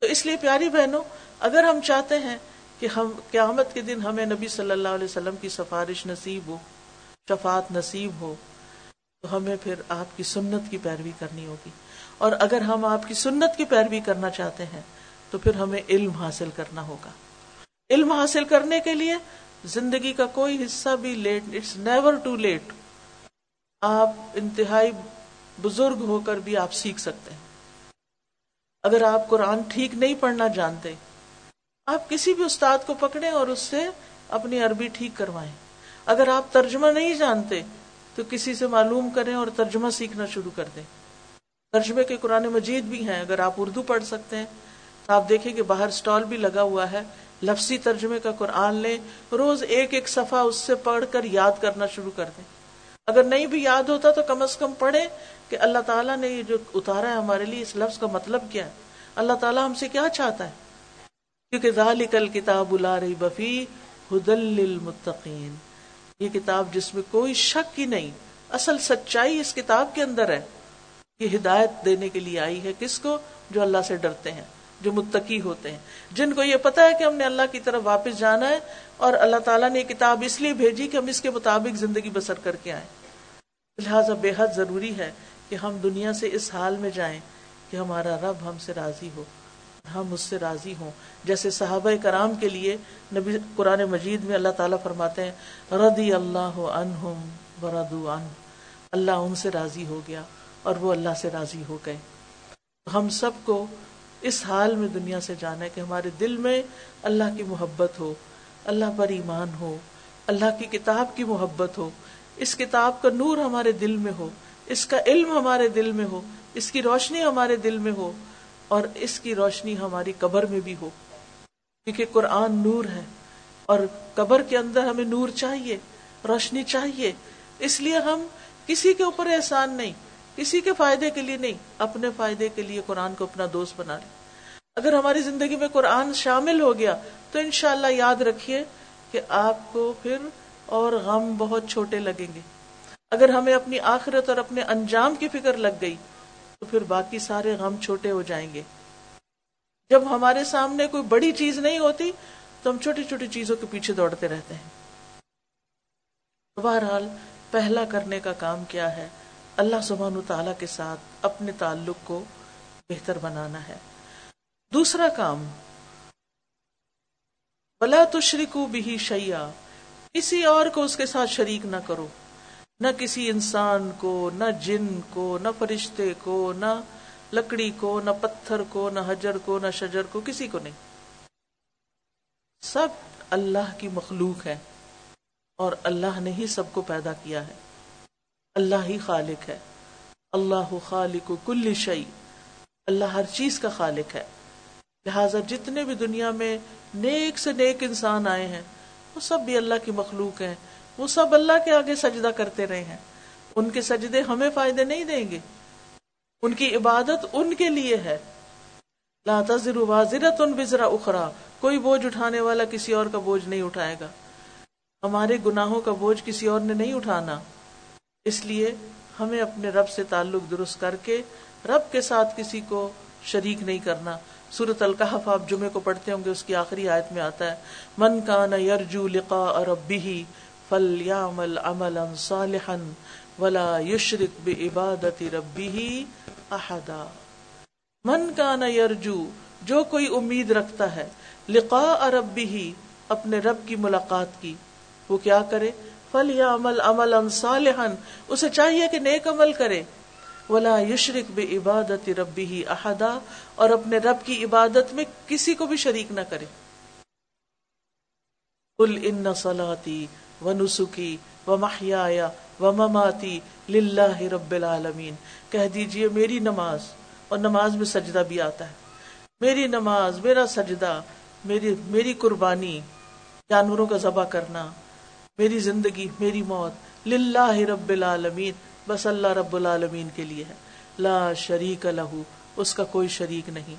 تو اس لیے پیاری بہنوں، اگر ہم چاہتے ہیں کہ ہم قیامت کے دن ہمیں نبی صلی اللہ علیہ وسلم کی سفارش نصیب ہو شفات نصیب ہو، تو ہمیں پھر آپ کی سنت کی پیروی کرنی ہوگی۔ اور اگر ہم آپ کی سنت کی پیروی کرنا چاہتے ہیں، تو پھر ہمیں علم حاصل کرنا ہوگا۔ علم حاصل کرنے کے لیے زندگی کا کوئی حصہ بھی late it's never too late آپ انتہائی بزرگ ہو کر بھی آپ سیکھ سکتے ہیں۔ اگر آپ قرآن ٹھیک نہیں پڑھنا جانتے، آپ کسی بھی استاد کو پکڑے اور اس سے اپنی عربی ٹھیک کروائیں۔ اگر آپ ترجمہ نہیں جانتے، تو کسی سے معلوم کریں اور ترجمہ سیکھنا شروع کر دیں۔ ترجمے کے قرآن مجید بھی ہیں، اگر آپ اردو پڑھ سکتے ہیں، تو آپ دیکھیں کہ باہر سٹال بھی لگا ہوا ہے۔ لفظی ترجمے کا قرآن لیں، روز ایک ایک صفحہ اس سے پڑھ کر یاد کرنا شروع کر دیں۔ اگر نہیں بھی یاد ہوتا تو کم از کم پڑھے کہ اللہ تعالیٰ نے یہ جو اتارا ہے ہمارے لیے، اس لفظ کا مطلب کیا ہے؟ اللہ تعالیٰ ہم سے کیا چاہتا ہے؟ کیونکہ ذالک الکتاب لا ریب بفی ہدل للمتقین۔ یہ کتاب جس میں کوئی شک ہی نہیں، اصل سچائی اس کتاب کے اندر ہے۔ یہ ہدایت دینے کے لیے آئی ہے کس کو؟ جو اللہ سے ڈرتے ہیں، جو متقی ہوتے ہیں۔ جن کو یہ پتا ہے کہ ہم نے اللہ کی طرف واپس جانا ہے اور اللہ تعالیٰ نے یہ کتاب اس لیے بھیجی کہ ہم اس کے مطابق زندگی بسر کر کے آئیں۔ لہٰذا بے حد ضروری ہے کہ ہم دنیا سے اس حال میں جائیں کہ ہمارا رب ہم سے راضی ہو۔ ہم اس سے راضی ہوں۔ جیسے صحابہ کرام کے لیے نبی قرآن مجید میں اللہ تعالیٰ فرماتے ہیں ردی اللہ عنہم وردو عن اللہ ان سے راضی ہو گیا۔ اور وہ اللہ سے راضی ہو گئے۔ ہم سب کو اس حال میں دنیا سے جانا ہے کہ ہمارے دل میں اللہ کی محبت ہو، اللہ پر ایمان ہو، اللہ کی کتاب کی محبت ہو۔ اس کتاب کا نور ہمارے دل میں ہو، اس کا علم ہمارے دل میں ہو، اس کی روشنی ہمارے دل میں ہو اور اس کی روشنی ہماری قبر میں بھی ہو۔ کیونکہ قرآن نور ہے اور قبر کے اندر ہمیں نور چاہیے، روشنی چاہیے۔ اس لیے ہم کسی کے اوپر احسان نہیں کسی کے فائدے کے لیے نہیں، اپنے فائدے کے لیے قرآن کو اپنا دوست بنا لیں۔ اگر ہماری زندگی میں قرآن شامل ہو گیا تو انشاءاللہ یاد رکھیے کہ آپ کو پھر اور غم بہت چھوٹے لگیں گے۔ اگر ہمیں اپنی آخرت اور اپنے انجام کی فکر لگ گئی تو پھر باقی سارے غم چھوٹے ہو جائیں گے۔ جب ہمارے سامنے کوئی بڑی چیز نہیں ہوتی تو ہم چھوٹی چھوٹی چیزوں کے پیچھے دوڑتے رہتے ہیں۔ بہرحال، پہلا کرنے کا کام کیا ہے؟ اللہ سبحانہ تعالی کے ساتھ اپنے تعلق کو بہتر بنانا ہے۔ دوسرا کام بلا تشریکو بھی شیا کسی اور کو اس کے ساتھ شریک نہ کرو۔ نہ کسی انسان کو، نہ جن کو، نہ فرشتے کو، نہ لکڑی کو، نہ پتھر کو، نہ حجر کو، نہ شجر کو، کسی کو نہیں۔ سب اللہ کی مخلوق ہے اور اللہ نے ہی سب کو پیدا کیا ہے۔ اللہ ہی خالق ہے۔ اللہ خالق کل شعی اللہ ہر چیز کا خالق ہے۔ لہذا جتنے بھی دنیا میں نیک سے نیک انسان آئے ہیں، وہ سب بھی اللہ کی مخلوق ہیں۔ وہ سب اللہ کے آگے سجدہ کرتے رہے ہیں۔ ان کے سجدے ہمیں فائدے نہیں دیں گے۔ ان کی عبادت ان کے لیے ہے۔ لا تذر واضرت ان بزرا اخرا کوئی بوجھ اٹھانے والا کسی اور کا بوجھ نہیں اٹھائے گا۔ ہمارے گناہوں کا بوجھ کسی اور نے نہیں اٹھانا۔ اس لیے ہمیں اپنے رب سے تعلق درست کر کے رب کے ساتھ کسی کو شریک نہیں کرنا۔ سورت القحف آپ جمعے کو پڑھتے ہوں گے، اس کی آخری آیت میں آتا ہے، من کا نہ یرجو لقا ربی فل یامل امل صالحا ولا یشرک بے عبادت ربی احدا۔ من کا نہ یرجو، جو کوئی امید رکھتا ہے لقا ربی ہی اپنے رب کی ملاقات کی، وہ کیا کرے؟ فل یا عمل عمل صالحن اسے چاہیے کہ نیک عمل کرے۔ ولا یشرک بے عبادت ربی ہی احدا اور اپنے رب کی عبادت میں کسی کو بھی شریک نہ کرے۔ کل ان صلاتی و نسخی و محیا و مماتی للہ رب العالمین کہہ دیجیے، میری نماز، اور نماز میں سجدہ بھی آتا ہے۔ میری نماز، میرا سجدہ، میری میری قربانی، جانوروں کا ذبح کرنا میری زندگی، میری موت، للہ رب العالمین، بس اللہ رب العالمین کے لیے ہے۔ لا شریک لہو اس کا کوئی شریک نہیں۔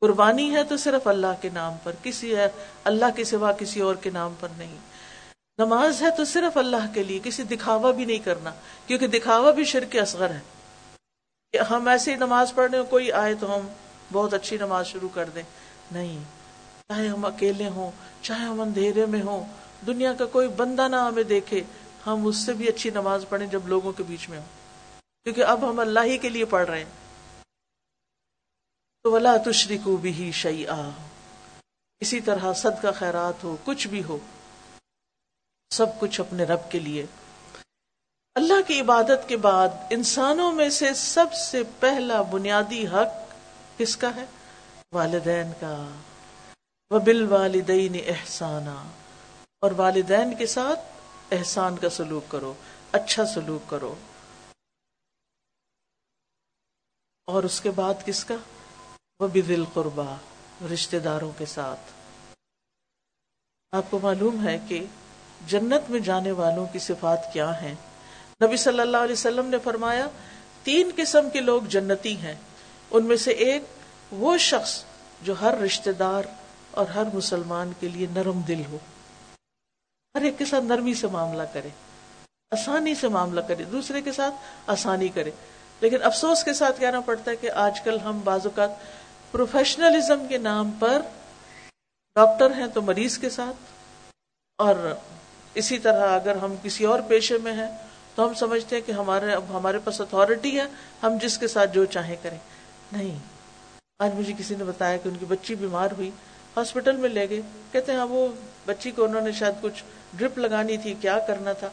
قربانی ہے تو صرف اللہ کے نام پر، کسی ہے، اللہ کے سوا کسی اور کے نام پر نہیں۔ نماز ہے تو صرف اللہ کے لیے، کسی دکھاوا بھی نہیں کرنا، کیونکہ دکھاوا بھی شرک اصغر ہے۔ کہ ہم ایسی نماز پڑھنے کوئی آئے تو ہم بہت اچھی نماز شروع کر دیں۔ نہیں، چاہے ہم اکیلے ہوں، چاہے ہم اندھیرے میں ہوں دنیا کا کوئی بندہ نہ ہمیں دیکھے، ہم اس سے بھی اچھی نماز پڑھیں جب لوگوں کے بیچ میں ہوں۔ کیونکہ اب ہم اللہ ہی کے لیے پڑھ رہے ہیں۔ تو ولا تشری کو بھی شعی اسی طرح صد کا خیرات ہو، کچھ بھی ہو، سب کچھ اپنے رب کے لیے۔ اللہ کی عبادت کے بعد انسانوں میں سے سب سے پہلا بنیادی حق کس کا ہے؟ والدین کا۔ وہ بال والدین احسانہ اور والدین کے ساتھ احسان کا سلوک کرو اچھا سلوک کرو۔ اور اس کے بعد کس کا؟ وہ بھی دل قربا رشتے داروں کے ساتھ۔ آپ کو معلوم ہے کہ جنت میں جانے والوں کی صفات کیا ہیں؟ نبی صلی اللہ علیہ وسلم نے فرمایا، تین قسم کے لوگ جنتی ہیں۔ ان میں سے ایک وہ شخص جو ہر رشتے دار اور ہر مسلمان کے لیے نرم دل ہو۔ ہر ایک کے ساتھ نرمی سے معاملہ کرے، آسانی سے معاملہ کرے، دوسرے کے ساتھ آسانی کرے۔ لیکن افسوس کے ساتھ کہنا پڑتا ہے کہ آج کل ہم بعض اوقات پروفیشنلزم کے نام پر ڈاکٹر ہیں تو مریض کے ساتھ، اور اسی طرح اگر ہم کسی اور پیشے میں ہیں تو ہم سمجھتے ہیں کہ ہمارے، اب ہمارے پاس اتھارٹی ہے، ہم جس کے ساتھ جو چاہیں کریں۔ نہیں، آج مجھے کسی نے بتایا کہ ان کی بچی بیمار ہوئی، ہاسپٹل میں لے گئے، کہتے ہیں ہاں وہ بچی کو انہوں نے شاید کچھ ڈرپ لگانی تھی، کیا کرنا تھا؟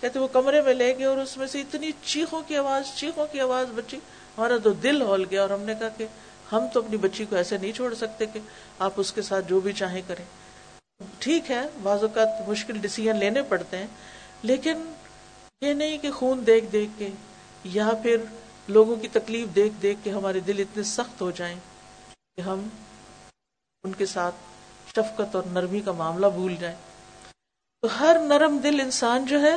کہتے وہ کمرے میں لے گئے اور اس میں سے اتنی چیخوں کی آواز، چیخوں کی آواز، بچی، ہمارا تو دل ہول گیا اور ہم نے کہا کہ ہم تو اپنی بچی کو ایسے نہیں چھوڑ سکتے کہ آپ اس کے ساتھ جو بھی چاہیں کریں۔ ٹھیک ہے، بعض اوقات مشکل ڈسیزن لینے پڑتے ہیں، لیکن یہ نہیں کہ خون دیکھ دیکھ کے یا پھر لوگوں کی تکلیف دیکھ دیکھ کے ہمارے دل اتنے سخت ہو جائیں کہ ہم ان کے ساتھ شفقت اور نرمی کا معاملہ بھول جائیں۔ تو ہر نرم دل انسان جو ہے،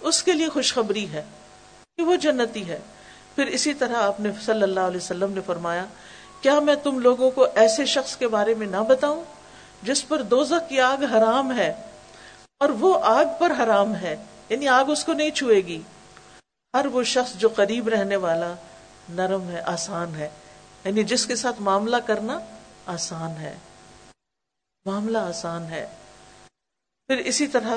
اس کے لیے خوشخبری ہے کہ وہ جنتی ہے۔ پھر اسی طرح آپ نے صلی اللہ علیہ وسلم نے فرمایا، کیا میں تم لوگوں کو ایسے شخص کے بارے میں نہ بتاؤں جس پر دوزک کی آگ حرام ہے اور وہ آگ پر حرام ہے یعنی آگ اس کو نہیں چھوئے گی۔ ہر وہ شخص جو قریب رہنے والا نرم ہے، آسان ہے یعنی جس کے ساتھ معاملہ کرنا آسان ہے۔ معاملہ آسان ہے۔ پھر اسی طرح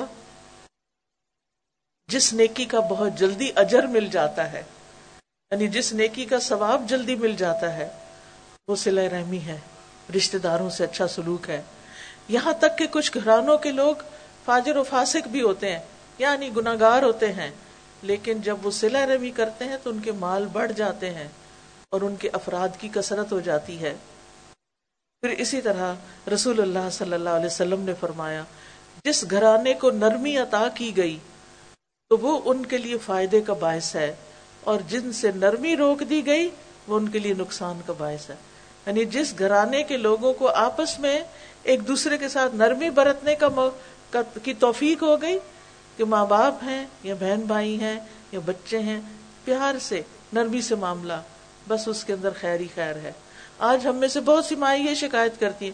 جس نیکی کا بہت جلدی اجر مل جاتا ہے یعنی جس نیکی کا ثواب جلدی مل جاتا ہے، وہ سلا رحمی ہے رشتے داروں سے اچھا سلوک ہے۔ یہاں تک کہ کچھ گھرانوں کے لوگ فاجر و فاسق بھی ہوتے ہیں یعنی گناگار ہوتے ہیں، لیکن جب وہ سلا رحمی کرتے ہیں تو ان کے مال بڑھ جاتے ہیں اور ان کے افراد کی کثرت ہو جاتی ہے۔ پھر اسی طرح رسول اللہ صلی اللہ علیہ وسلم نے فرمایا، جس گھرانے کو نرمی عطا کی گئی، تو وہ ان کے لیے فائدے کا باعث ہے، اور جن سے نرمی روک دی گئی، وہ ان کے لیے نقصان کا باعث ہے۔ یعنی جس گھرانے کے لوگوں کو آپس میں ایک دوسرے کے ساتھ نرمی برتنے کا کی توفیق ہو گئی کہ ماں باپ ہیں، یا بہن بھائی ہیں، یا بچے ہیں، پیار سے، نرمی سے معاملہ، بس اس کے اندر خیر ہی خیر ہے۔ آج ہم میں سے بہت سی مائی یہ شکایت کرتی ہیں،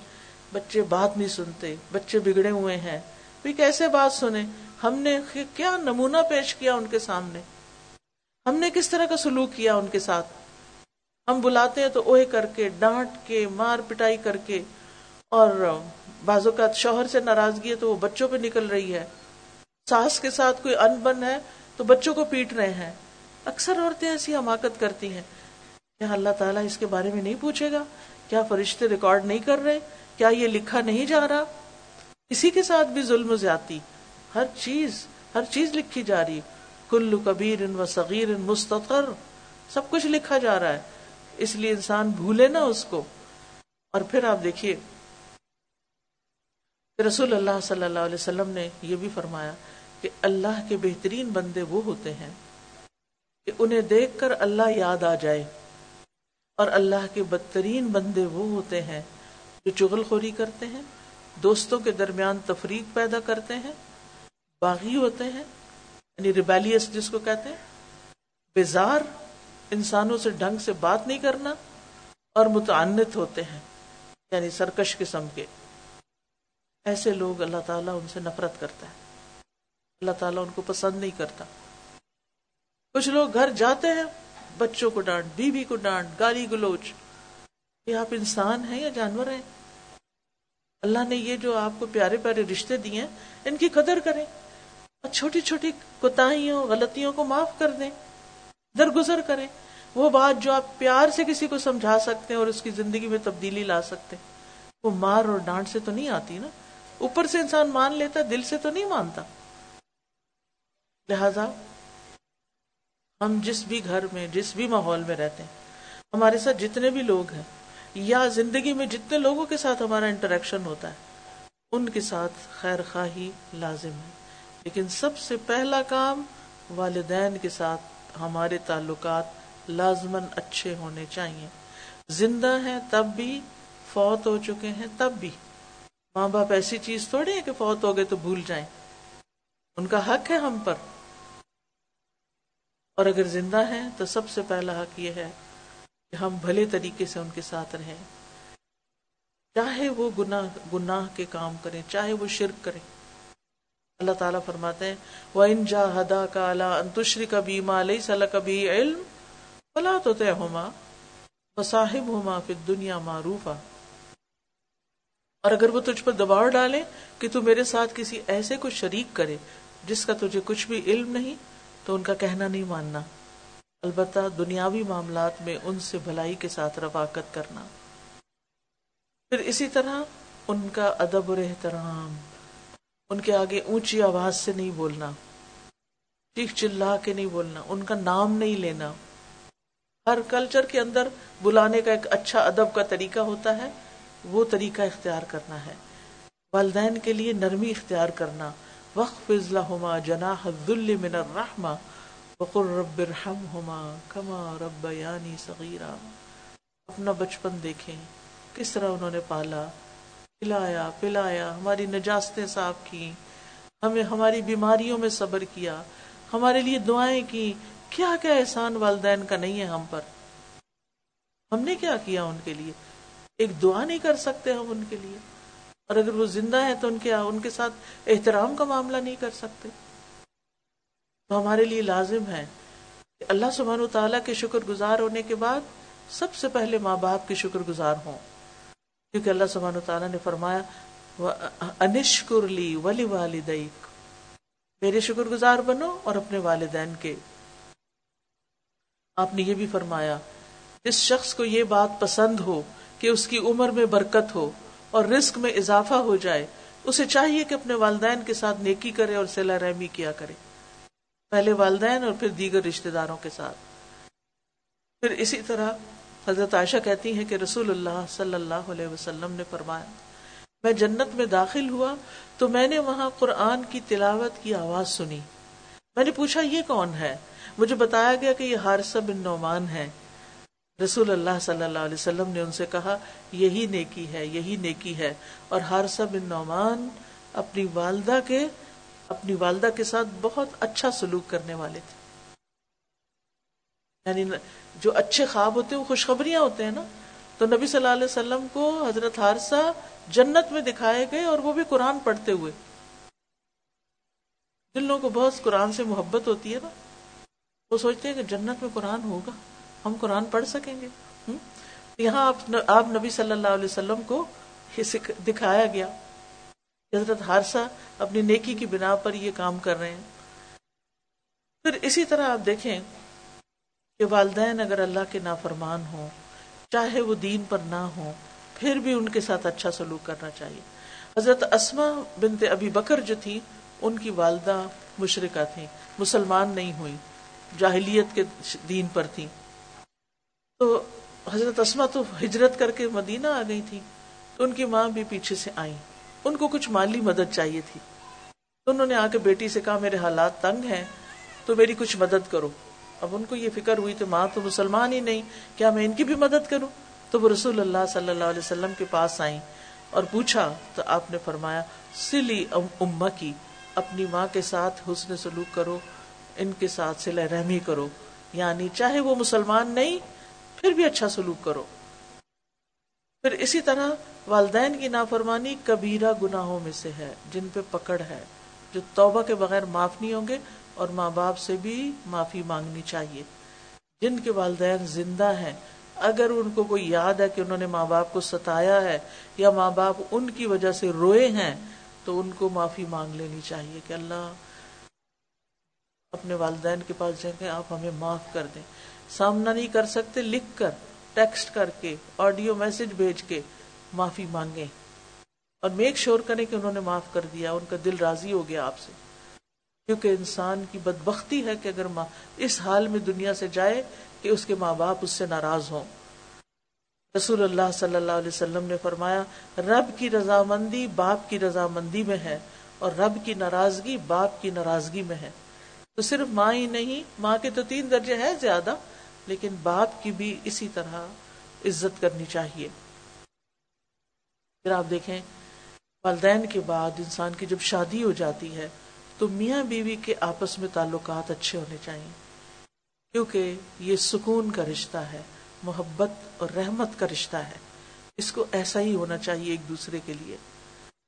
بچے بات نہیں سنتے، بچے بگڑے ہوئے ہیں۔ بھی کیسے بات سنیں؟ ہم نے کیا نمونہ پیش کیا ان کے سامنے؟ ہم نے کس طرح کا سلوک کیا ان کے ساتھ؟ ہم بلاتے ہیں تو اوہے کر کے، ڈانٹ کے، مار پٹائی کر کے۔ اور بعض اوقات شوہر سے ناراضگی ہے تو وہ بچوں پہ نکل رہی ہے۔ ساس کے ساتھ کوئی ان بن ہے تو بچوں کو پیٹ رہے ہیں۔ اکثر عورتیں ایسی حماقت کرتی ہیں۔ کیا اللہ تعالیٰ اس کے بارے میں نہیں پوچھے گا؟ کیا فرشتے ریکارڈ نہیں کر رہے؟ کیا یہ لکھا نہیں جا رہا؟ کسی کے ساتھ بھی ظلم و زیادتی، ہر چیز ہر چیز لکھی جا رہی کل کبیر و صغیر مستقر، سب کچھ لکھا جا رہا ہے۔ اس لیے انسان بھولے نا اس کو۔ اور پھر آپ دیکھیے رسول اللہ صلی اللہ علیہ وسلم نے یہ بھی فرمایا کہ اللہ کے بہترین بندے وہ ہوتے ہیں کہ انہیں دیکھ کر اللہ یاد آ جائے۔ اور اللہ کے بدترین بندے وہ ہوتے ہیں جو چغل خوری کرتے ہیں، دوستوں کے درمیان تفریق پیدا کرتے ہیں، باغی ہوتے ہیں یعنی ریبیلیس جس کو کہتے ہیں، بیزار، انسانوں سے ڈھنگ سے بات نہیں کرنا اور متعنت ہوتے ہیں یعنی سرکش قسم کے۔ ایسے لوگ اللہ تعالیٰ ان سے نفرت کرتا ہے۔ اللہ تعالیٰ ان کو پسند نہیں کرتا۔ کچھ لوگ گھر جاتے ہیں بچوں کو ڈانٹ، بیوی کو ڈانٹ، گالی گلوچ۔ یہ آپ انسان ہیں یا جانور ہیں؟ اللہ نے یہ جو آپ کو پیارے پیارے رشتے دیے ہیں، ان کی قدر کریں۔ اور چھوٹی چھوٹی کوتاہیوں، غلطیوں کو معاف کر دیں۔ درگزر کریں۔ وہ بات جو آپ پیار سے کسی کو سمجھا سکتے ہیں اور اس کی زندگی میں تبدیلی لا سکتے وہ مار اور ڈانٹ سے تو نہیں آتی نا۔ اوپر سے انسان مان لیتا، دل سے تو نہیں مانتا۔ لہذا ہم جس بھی گھر میں، جس بھی ماحول میں رہتے ہیں، ہمارے ساتھ جتنے بھی لوگ ہیں، یا زندگی میں جتنے لوگوں کے ساتھ ہمارا انٹریکشن ہوتا ہے، ان کے ساتھ خیر خواہی لازم ہے۔ لیکن سب سے پہلا کام والدین کے ساتھ ہمارے تعلقات لازمن اچھے ہونے چاہیے۔ زندہ ہیں تب بھی فوت ہو چکے ہیں، تب بھی۔ ماں باپ ایسی چیز تھوڑی ہے کہ فوت ہو گئے تو بھول جائیں۔ ان کا حق ہے ہم پر۔ اور اگر زندہ ہیں تو سب سے پہلا حق یہ ہے کہ ہم بھلے طریقے سے ان کے ساتھ رہیں۔ چاہے وہ گناہ گناہ کے کام کریں، چاہے وہ شرک کریں۔ اللہ تعالیٰ فرماتے ہیں وہ ان جا ہدا کا انتشری کبھی مالی صلاح کبھی علم فلا تو طے ہوما صاحب ہوما پھر دنیا معروف اور اگر وہ تجھ پر دباؤ ڈالے کہ تو میرے ساتھ کسی ایسے کو شریک کرے جس کا تجھے کچھ بھی علم نہیں تو ان کا کہنا نہیں ماننا۔ البتہ دنیاوی معاملات میں ان سے بھلائی کے ساتھ رفاقت کرنا۔ پھر اسی طرح ان کا ادب اور احترام۔ ان کے آگے اونچی آواز سے نہیں بولنا۔ چیخ چلا کے نہیں بولنا۔ ان کا نام نہیں لینا۔ ہر کلچر کے اندر بلانے کا ایک اچھا ادب کا طریقہ ہوتا ہے۔ وہ طریقہ اختیار کرنا ہے۔ والدین کے لیے نرمی اختیار کرنا۔ وقف ہوما جناح ذل من الرحمہ وقر رب ارحمہما کما رب یعنی صغیرہ اپنا بچپن دیکھیں، کس طرح انہوں نے پالا کھلایا پلایا، ہماری نجاستیں صاف کی ہمیں، ہماری بیماریوں میں صبر کیا، ہمارے لیے دعائیں کی کیا کیا احسان والدین کا نہیں ہے ہم پر؟ ہم نے کیا کیا ان کے لیے؟ ایک دعا نہیں کر سکتے ہم ان کے لیے۔ اور اگر وہ زندہ ہے تو ان کے ان کے ساتھ احترام کا معاملہ نہیں کر سکتے۔ تو ہمارے لیے لازم ہے کہ اللہ سبحانہ تعالیٰ کے شکر گزار ہونے کے بعد سب سے پہلے ماں باپ کے شکر گزار ہوں۔ کیونکہ اللہ سبحانہ تعالیٰ نے فرمایا انشکر لی ولی والدیک میرے شکر گزار بنو اور اپنے والدین کے۔ آپ نے یہ بھی فرمایا جس شخص کو یہ بات پسند ہو کہ اس کی عمر میں برکت ہو۔ اور رزق میں اضافہ ہو جائے، اسے چاہیے کہ اپنے والدین کے ساتھ نیکی کرے اور سلا رحمی کیا کرے۔ پہلے والدین اور پھر دیگر رشتے داروں کے ساتھ۔ پھر اسی طرح حضرت عائشہ کہتی ہیں کہ رسول اللہ صلی اللہ علیہ وسلم نے فرمایا، میں جنت میں داخل ہوا تو میں نے وہاں قرآن کی تلاوت کی آواز سنی۔ میں نے پوچھا، یہ کون ہے؟ مجھے بتایا گیا کہ یہ حارثہ بن نعمان ہے۔ رسول اللہ صلی اللہ علیہ وسلم نے ان سے کہا، یہی نیکی ہے، یہی نیکی ہے۔ اور ہارسا بن نعمان اپنی والدہ کے، اپنی والدہ کے ساتھ بہت اچھا سلوک کرنے والے تھے۔ یعنی جو اچھے خواب ہوتے ہیں، وہ خوشخبریاں ہوتے ہیں نا۔ تو نبی صلی اللہ علیہ وسلم کو حضرت ہارسا جنت میں دکھائے گئے اور وہ بھی قرآن پڑھتے ہوئے۔ جن لوگوں کو بہت قرآن سے محبت ہوتی ہے نا، وہ سوچتے ہیں کہ جنت میں قرآن ہوگا۔ ہم قرآن پڑھ سکیں گے۔ یہاں آپ نبی صلی اللہ علیہ وسلم کو دکھایا گیا۔ حضرت حادثہ اپنی نیکی کی بنا پر یہ کام کر رہے ہیں۔ پھر اسی طرح آپ دیکھیں کہ والدین اگر اللہ کے نافرمان ہوں، چاہے وہ دین پر نہ ہوں، پھر بھی ان کے ساتھ اچھا سلوک کرنا چاہیے۔ حضرت اسما بنت ابی بکر جو تھی، ان کی والدہ مشرقہ تھی مسلمان نہیں ہوئی جاہلیت کے دین پر تھی تو حضرت اسما تو ہجرت کر کے مدینہ آ گئی تھی تو ان کی ماں بھی پیچھے سے آئی ان کو کچھ مالی مدد چاہیے تھی۔ تو انہوں نے آ کے بیٹی سے کہا، میرے حالات تنگ ہیں، تو میری کچھ مدد کرو۔ اب ان کو یہ فکر ہوئی تو ماں تو مسلمان ہی نہیں، کیا میں ان کی بھی مدد کروں؟ تو وہ رسول اللہ صلی اللہ علیہ وسلم کے پاس آئیں اور پوچھا، تو آپ نے فرمایا، سلی اما کی، اپنی ماں کے ساتھ حسن سلوک کرو، ان کے ساتھ سلا رحمی کرو۔ یعنی چاہے وہ مسلمان نہیں پھر بھی اچھا سلوک کرو۔ پھر اسی طرح والدین کی نافرمانی کبیرہ گناہوں میں سے ہے، جن پہ پکڑ ہے، جو توبہ کے بغیر معاف نہیں ہوں گے اور ماں باپ سے بھی معافی مانگنی چاہیے۔ جن کے والدین زندہ ہیں، اگر ان کو کوئی یاد ہے کہ انہوں نے ماں باپ کو ستایا ہے یا ماں باپ ان کی وجہ سے روئے ہیں، تو ان کو معافی مانگ لینی چاہیے کہ اللہ اپنے والدین کے پاس جائیں گے آپ ہمیں معاف کر دیں۔ سامنا نہیں کر سکتے، لکھ کر، ٹیکسٹ کر کے، آڈیو میسج بھیج کے معافی مانگے اور میک شور کریں کہ انہوں نے معاف کر دیا، ان کا دل راضی ہو گیا آپ سے۔ کیونکہ انسان کی بدبختی ہے کہ اگر ماں اس حال میں دنیا سے جائے کہ اس کے ماں باپ اس سے ناراض ہوں۔ رسول اللہ صلی اللہ علیہ وسلم نے فرمایا، رب کی رضامندی باپ کی رضامندی میں ہے اور رب کی ناراضگی باپ کی ناراضگی میں ہے۔ تو صرف ماں ہی نہیں، ماں کے تو تین درجے ہے زیادہ۔ لیکن باپ کی بھی اسی طرح عزت کرنی چاہیے۔ پھر آپ دیکھیں، والدین کے بعد انسان کی جب شادی ہو جاتی ہے، تو میاں بیوی کے آپس میں تعلقات اچھے ہونے چاہیے۔ کیونکہ یہ سکون کا رشتہ ہے، محبت اور رحمت کا رشتہ ہے۔ اس کو ایسا ہی ہونا چاہیے ایک دوسرے کے لیے۔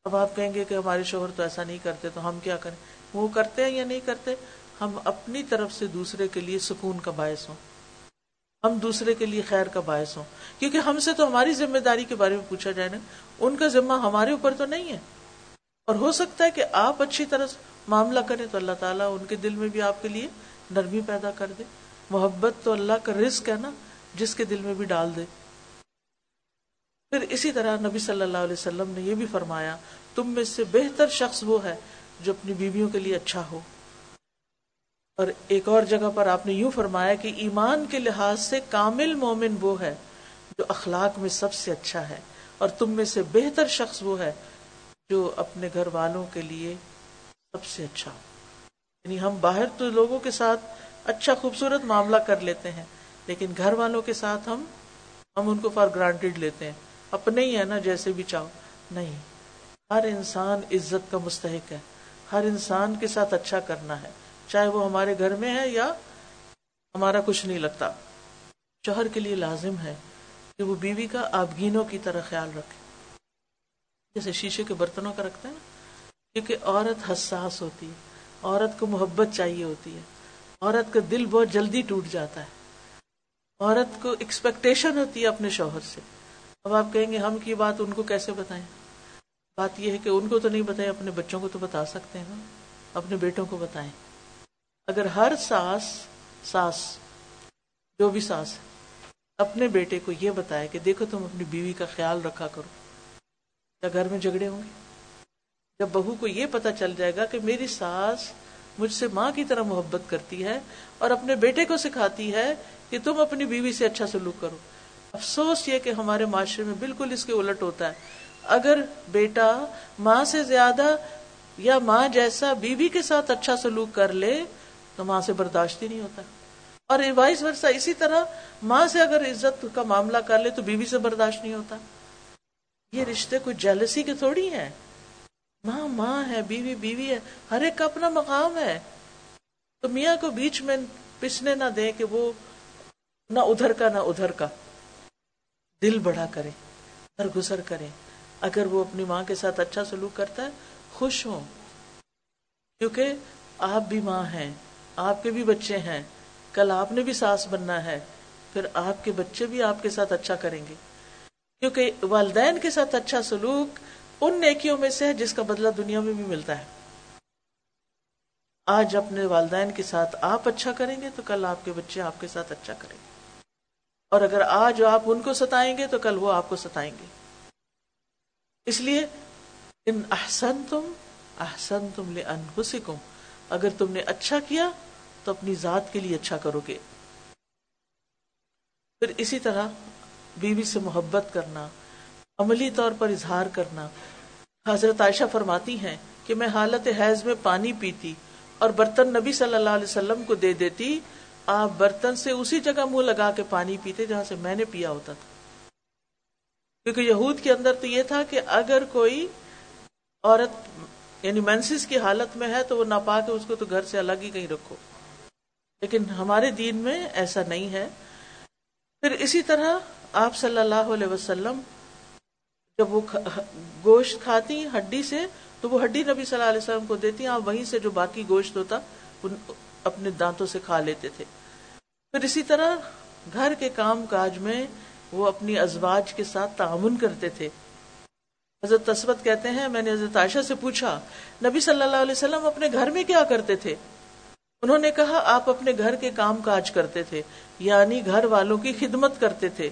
اب آپ کہیں گے کہ ہمارے شوہر تو ایسا نہیں کرتے، تو ہم کیا کریں؟ وہ کرتے ہیں یا نہیں کرتے؟ ہم اپنی طرف سے دوسرے کے لیے سکون کا باعث ہوں۔ ہم دوسرے کے لیے خیر کا باعث ہوں۔ کیونکہ ہم سے تو ہماری ذمہ داری کے بارے میں پوچھا جائے نا۔ ان کا ذمہ ہمارے اوپر تو نہیں ہے۔ اور ہو سکتا ہے کہ آپ اچھی طرح معاملہ کریں تو اللہ تعالیٰ ان کے دل میں بھی آپ کے لیے نرمی پیدا کر دے۔ محبت تو اللہ کا رزق ہے نا، جس کے دل میں بھی ڈال دے۔ پھر اسی طرح نبی صلی اللہ علیہ وسلم نے یہ بھی فرمایا، تم میں سے بہتر شخص وہ ہے جو اپنی بیویوں کے لیے اچھا ہو۔ اور ایک اور جگہ پر آپ نے یوں فرمایا کہ ایمان کے لحاظ سے کامل مومن وہ ہے جو اخلاق میں سب سے اچھا ہے اور تم میں سے بہتر شخص وہ ہے جو اپنے گھر والوں کے لیے سب سے اچھا یعنی ہم باہر تو لوگوں کے ساتھ اچھا خوبصورت معاملہ کر لیتے ہیں، لیکن گھر والوں کے ساتھ ہم ہم ان کو فار گرانٹیڈ لیتے ہیں۔ اپنے ہی ہے نا، جیسے بھی چاہو۔ نہیں۔ ہر انسان عزت کا مستحق ہے۔ ہر انسان کے ساتھ اچھا کرنا ہے۔ چاہے وہ ہمارے گھر میں ہے یا ہمارا کچھ نہیں لگتا، شوہر کے لیے لازم ہے کہ وہ بیوی کا آبگینوں کی طرح خیال رکھے۔ جیسے شیشے کے برتنوں کا رکھتے ہیں نا، کیونکہ عورت حساس ہوتی ہے، عورت کو محبت چاہیے ہوتی ہے۔ عورت کا دل بہت جلدی ٹوٹ جاتا ہے۔ عورت کو ایکسپیکٹیشن ہوتی ہے اپنے شوہر سے۔ اب آپ کہیں گے، ہم کی بات ان کو کیسے بتائیں؟ بات یہ ہے کہ ان کو تو نہیں بتائیں، اپنے بچوں کو تو بتا سکتے ہیں نا۔ اپنے بیٹوں کو بتائیں۔ اگر ہر ساس ساس، جو بھی ساس ہے، اپنے بیٹے کو یہ بتائے کہ دیکھو تم اپنی بیوی کا خیال رکھا کرو، کیا گھر میں جھگڑے ہوں گے؟ جب بہو کو یہ پتا چل جائے گا کہ میری ساس مجھ سے ماں کی طرح محبت کرتی ہے اور اپنے بیٹے کو سکھاتی ہے کہ تم اپنی بیوی سے اچھا سلوک کرو۔ افسوس یہ کہ ہمارے معاشرے میں بالکل اس کے الٹ ہوتا ہے۔ اگر بیٹا ماں سے زیادہ یا ماں جیسا بیوی کے ساتھ اچھا سلوک کر لے تو ماں سے برداشت ہی نہیں ہوتا۔ اور وائس ورثہ اسی طرح ماں سے اگر عزت کا معاملہ کر لے تو بیوی سے برداشت نہیں ہوتا۔ یہ رشتے کوئی جیلسی کے تھوڑی ہیں۔ ماں ماں ہے، بیوی بیوی ہے۔ ہر ایک کا اپنا مقام ہے۔ تو میاں کو بیچ میں پسنے نہ دے کہ وہ نہ ادھر کا، نہ ادھر کا۔ دل بڑا کرے در گزر کرے۔ اگر وہ اپنی ماں کے ساتھ اچھا سلوک کرتا ہے، خوش ہوں۔ کیونکہ آپ بھی ماں ہیں۔ آپ کے بھی بچے ہیں، کل آپ نے بھی ساس بننا ہے، پھر آپ کے بچے بھی آپ کے ساتھ اچھا کریں گے۔ کیونکہ والدین کے ساتھ اچھا سلوک ان نیکیوں میں سے ہے جس کا بدلہ دنیا میں بھی ملتا ہے۔ آج اپنے والدین کے ساتھ آپ اچھا کریں گے تو کل آپ کے بچے آپ کے ساتھ اچھا کریں گے۔ اور اگر آج آپ ان کو ستائیں گے تو کل وہ آپ کو ستائیں گے۔ اس لیے ان احسن تم احسن تم لے اگر تم نے اچھا کیا تو اپنی ذات کے لیے اچھا کرو گے۔ پھر اسی طرح بیوی سے محبت کرنا، عملی طور پر اظہار کرنا۔ حضرت عائشہ فرماتی ہیں کہ میں حالت حیض میں پانی پیتی اور برتن نبی صلی اللہ علیہ وسلم کو دے دیتی، آپ برتن سے اسی جگہ منہ لگا کے پانی پیتے جہاں سے میں نے پیا ہوتا تھا۔ کیونکہ یہود کے اندر تو یہ تھا کہ اگر کوئی عورت یعنی مینسز کی حالت میں ہے تو وہ ناپاک ہے، اس کو تو گھر سے الگ ہی کہیں رکھو۔ لیکن ہمارے دین میں ایسا نہیں ہے۔ پھر اسی طرح آپ صلی اللہ علیہ وسلم جب وہ گوشت کھاتی ہڈی سے، تو وہ ہڈی نبی صلی اللہ علیہ وسلم کو دیتی آپ وہیں سے جو باقی گوشت ہوتا اپنے دانتوں سے کھا لیتے تھے۔ پھر اسی طرح گھر کے کام کاج میں وہ اپنی ازواج کے ساتھ تعاون کرتے تھے۔ حضرت تسبت کہتے ہیں، میں نے حضرت عائشہ سے پوچھا، نبی صلی اللہ علیہ وسلم اپنے گھر میں کیا کرتے تھے؟ انہوں نے کہا، آپ اپنے گھر کے کام کاج کرتے تھے یعنی گھر والوں کی خدمت کرتے تھے۔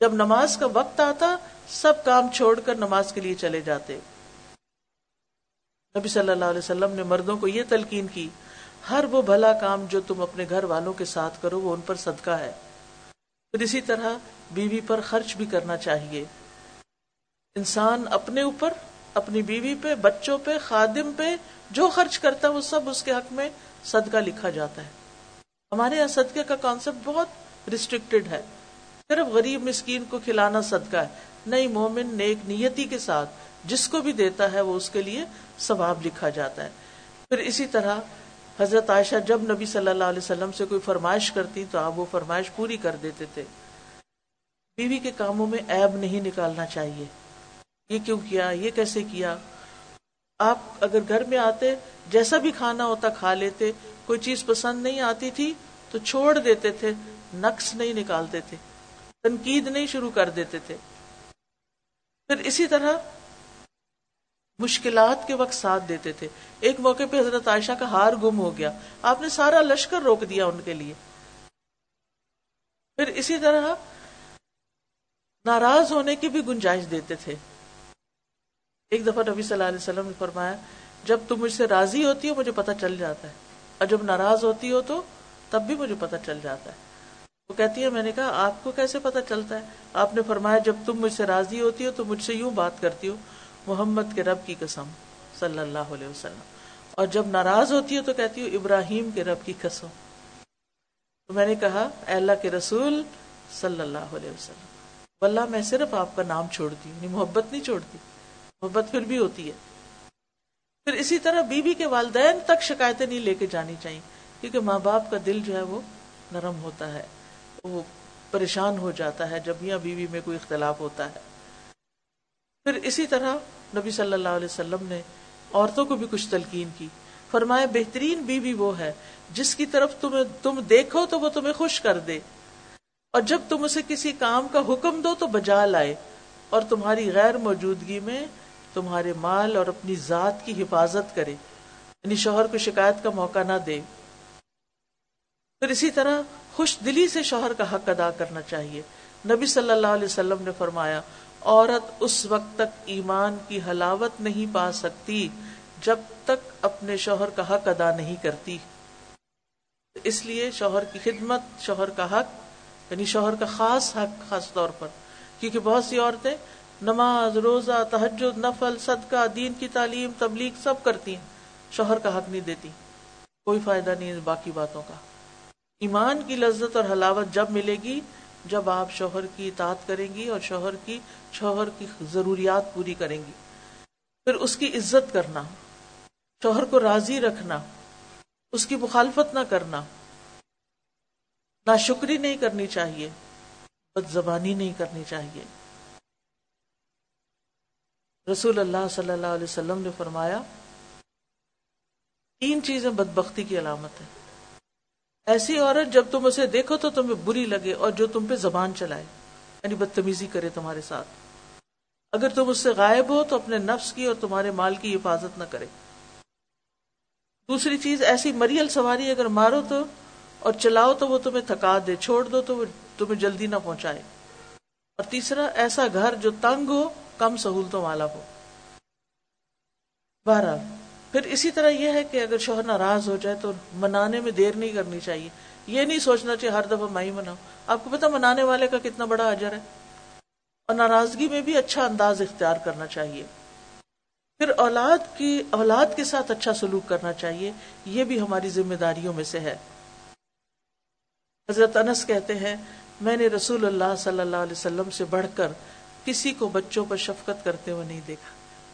جب نماز کا وقت آتا، سب کام چھوڑ کر نماز کے لیے چلے جاتے۔ نبی صلی اللہ علیہ وسلم نے مردوں کو یہ تلقین کی، ہر وہ بھلا کام جو تم اپنے گھر والوں کے ساتھ کرو، وہ ان پر صدقہ ہے۔ پھر اسی طرح بیوی پر خرچ بھی کرنا چاہیے۔ انسان اپنے اوپر، اپنی بیوی پہ، بچوں پہ، خادم پہ جو خرچ کرتا ہے، وہ سب اس کے حق میں صدقہ لکھا جاتا ہے۔ ہمارے یہاں صدقے کا کانسیپٹ بہت ریسٹرکٹیڈ ہے۔ صرف غریب مسکین کو کھلانا صدقہ ہے۔ نئی مومن نیک نیتی کے ساتھ جس کو بھی دیتا ہے، وہ اس کے لیے ثواب لکھا جاتا ہے۔ پھر اسی طرح حضرت عائشہ جب نبی صلی اللہ علیہ وسلم سے کوئی فرمائش کرتی تو آپ وہ فرمائش پوری کر دیتے تھے۔ بیوی کے کاموں میں عیب نہیں نکالنا چاہیے۔ یہ کیوں کیا؟ یہ کیسے کیا؟ آپ اگر گھر میں آتے، جیسا بھی کھانا ہوتا کھا لیتے، کوئی چیز پسند نہیں آتی تھی تو چھوڑ دیتے تھے، نقص نہیں نکالتے تھے، تنقید نہیں شروع کر دیتے تھے۔ پھر اسی طرح مشکلات کے وقت ساتھ دیتے تھے۔ ایک موقع پہ حضرت عائشہ کا ہار گم ہو گیا۔ آپ نے سارا لشکر روک دیا ان کے لیے۔ پھر اسی طرح ناراض ہونے کی بھی گنجائش دیتے تھے۔ ایک دفعہ نبی صلی اللہ علیہ وسلم نے فرمایا، جب تم مجھ سے راضی ہوتی ہو، مجھے پتا چل جاتا ہے۔ اور جب ناراض ہوتی ہو تو تب بھی مجھے پتا چل جاتا ہے۔ وہ کہتی ہے، میں نے کہا، آپ کو کیسے پتا چلتا ہے؟ آپ نے فرمایا، جب تم مجھ سے راضی ہوتی ہو تو مجھ سے یوں بات کرتی ہو، محمد کے رب کی قسم، صلی اللہ علیہ وسلم۔ اور جب ناراض ہوتی ہو تو کہتی ہوں ابراہیم کے رب کی قسم۔ تو میں نے کہا، اے اللہ کے رسول، صلی اللہ علیہ وسلم۔ واللہ، میں صرف آپ کا نام چھوڑتی ہوں یعنی محبت نہیں چھوڑتی۔ محبت پھر بھی ہوتی ہے۔ پھر اسی طرح بیوی کے والدین تک شکایتیں نہیں لے کے جانی چاہیے، کیونکہ ماں باپ کا دل جو ہے وہ نرم ہوتا ہے، وہ پریشان ہو جاتا ہے جب میاں بیوی میں کوئی اختلاف ہوتا ہے۔ پھر اسی طرح نبی صلی اللہ علیہ وسلم نے عورتوں کو بھی کچھ تلقین کی۔ فرمایا، بہترین بیوی وہ ہے جس کی طرف تمہیں، تم دیکھو تو وہ تمہیں خوش کر دے۔ اور جب تم اسے کسی کام کا حکم دو تو بجا لائے اور تمہاری غیر موجودگی میں تمہارے مال اور اپنی ذات کی حفاظت کرے یعنی شوہر کو شکایت کا موقع نہ دے۔ پھر اسی طرح خوش دلی سے شوہر کا حق ادا کرنا چاہیے۔ نبی صلی اللہ علیہ وسلم نے فرمایا، عورت اس وقت تک ایمان کی حلاوت نہیں پا سکتی جب تک اپنے شوہر کا حق ادا نہیں کرتی۔ اس لیے شوہر کی خدمت، شوہر کا حق یعنی شوہر کا خاص حق خاص طور پر۔ کیونکہ بہت سی عورتیں نماز، روزہ تحجد نفل، صدقہ، دین کی تعلیم، تبلیغ سب کرتی ہیں، شوہر کا حق نہیں دیتی۔ کوئی فائدہ نہیں باقی باتوں کا۔ ایمان کی لذت اور حلاوت جب ملے گی، جب آپ شوہر کی اطاعت کریں گی اور شوہر کی شوہر کی ضروریات پوری کریں گی۔ پھر اس کی عزت کرنا، شوہر کو راضی رکھنا، اس کی مخالفت نہ کرنا۔ نہ شکری نہیں کرنی چاہیے بد زبانی نہیں کرنی چاہیے۔ رسول اللہ صلی اللہ علیہ وسلم نے فرمایا، تین چیزیں بدبختی کی علامت ہے ایسی عورت جب تم اسے دیکھو تو تمہیں بری لگے اور جو تم پہ زبان چلائے یعنی بدتمیزی کرے تمہارے ساتھ۔ اگر تم اس سے غائب ہو تو اپنے نفس کی اور تمہارے مال کی حفاظت نہ کرے۔ دوسری چیز، ایسی مریل سواری اگر مارو تو اور چلاؤ تو وہ تمہیں تھکا دے، چھوڑ دو تو وہ تمہیں جلدی نہ پہنچائے۔ اور تیسرا، ایسا گھر جو تنگ ہو کم سہولتوں والا ہو۔ بہرحال، پھر اسی طرح یہ ہے کہ اگر شوہر ناراض ہو جائے تو منانے میں دیر نہیں کرنی چاہیے۔ یہ نہیں سوچنا چاہیے ہر دفعہ میں ہی مناؤں۔ آپ کو پتا منانے والے کا کتنا بڑا اجر ہے؟ اور ناراضگی میں بھی اچھا انداز اختیار کرنا چاہیے۔ پھر اولاد کی، اولاد کے ساتھ اچھا سلوک کرنا چاہیے۔ یہ بھی ہماری ذمہ داریوں میں سے ہے۔ حضرت انس کہتے ہیں، میں نے رسول اللہ صلی اللہ علیہ وسلم سے بڑھ کر کسی کو بچوں پر شفقت کرتے ہوئے نہیں دیکھا۔